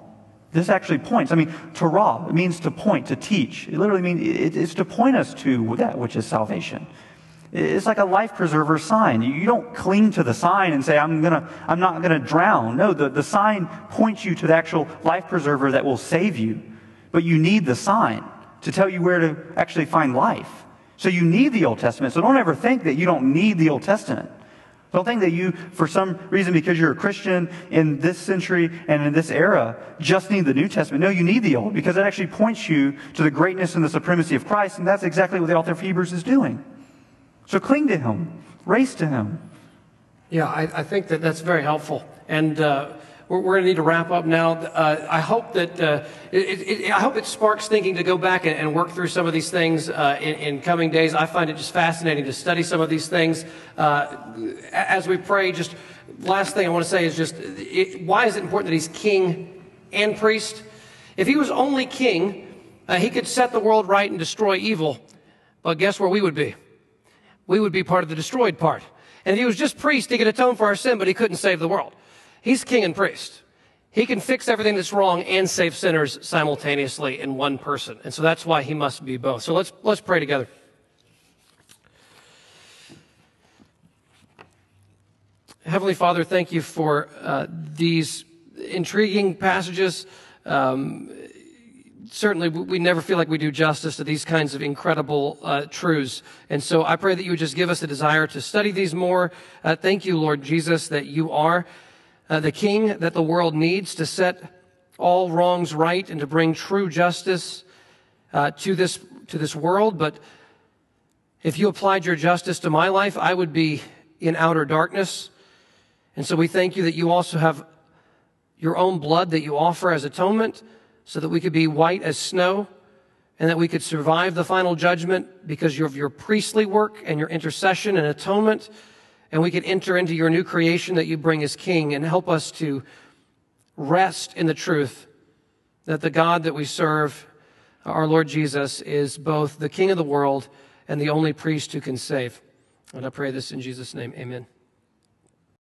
This actually points. I mean, Torah, it means to point, to teach. It literally means it's to point us to that which is salvation. It's like a life preserver sign. You don't cling to the sign and say, I'm, gonna, I'm not going to drown. No, the, the sign points you to the actual life preserver that will save you. But you need the sign to tell you where to actually find life. So you need the Old Testament. So don't ever think that you don't need the Old Testament. Don't think that you, for some reason, because you're a Christian in this century and in this era, just need the New Testament. No, you need the Old because it actually points you to the greatness and the supremacy of Christ, and that's exactly what the author of Hebrews is doing. So cling to Him, race to Him. Yeah, I, I think that that's very helpful. And uh, we're, we're going to need to wrap up now. Uh, I hope that uh, it, it, I hope it sparks thinking to go back and, and work through some of these things uh, in, in, coming days. I find it just fascinating to study some of these things. Uh, as we pray, just last thing I want to say is just it, why is it important that he's king and priest? If he was only king, uh, he could set the world right and destroy evil. But guess where we would be? We would be part of the destroyed part. And if he was just priest, he could atone for our sin, but he couldn't save the world. He's king and priest. He can fix everything that's wrong and save sinners simultaneously in one person. And so that's why he must be both. So let's, let's pray together. Heavenly Father, thank you for uh, these intriguing passages. Um, certainly, we never feel like we do justice to these kinds of incredible uh, truths. And so I pray that you would just give us a desire to study these more. Uh, thank you, Lord Jesus, that you are uh, the king that the world needs to set all wrongs right and to bring true justice uh, to this to this world. But if you applied your justice to my life, I would be in outer darkness. And so we thank you that you also have your own blood that you offer as atonement so that we could be white as snow and that we could survive the final judgment because of your priestly work and your intercession and atonement and we can enter into your new creation that you bring as King and help us to rest in the truth that the God that we serve, our Lord Jesus, is both the King of the world and the only priest who can save. And I pray this in Jesus' name. Amen.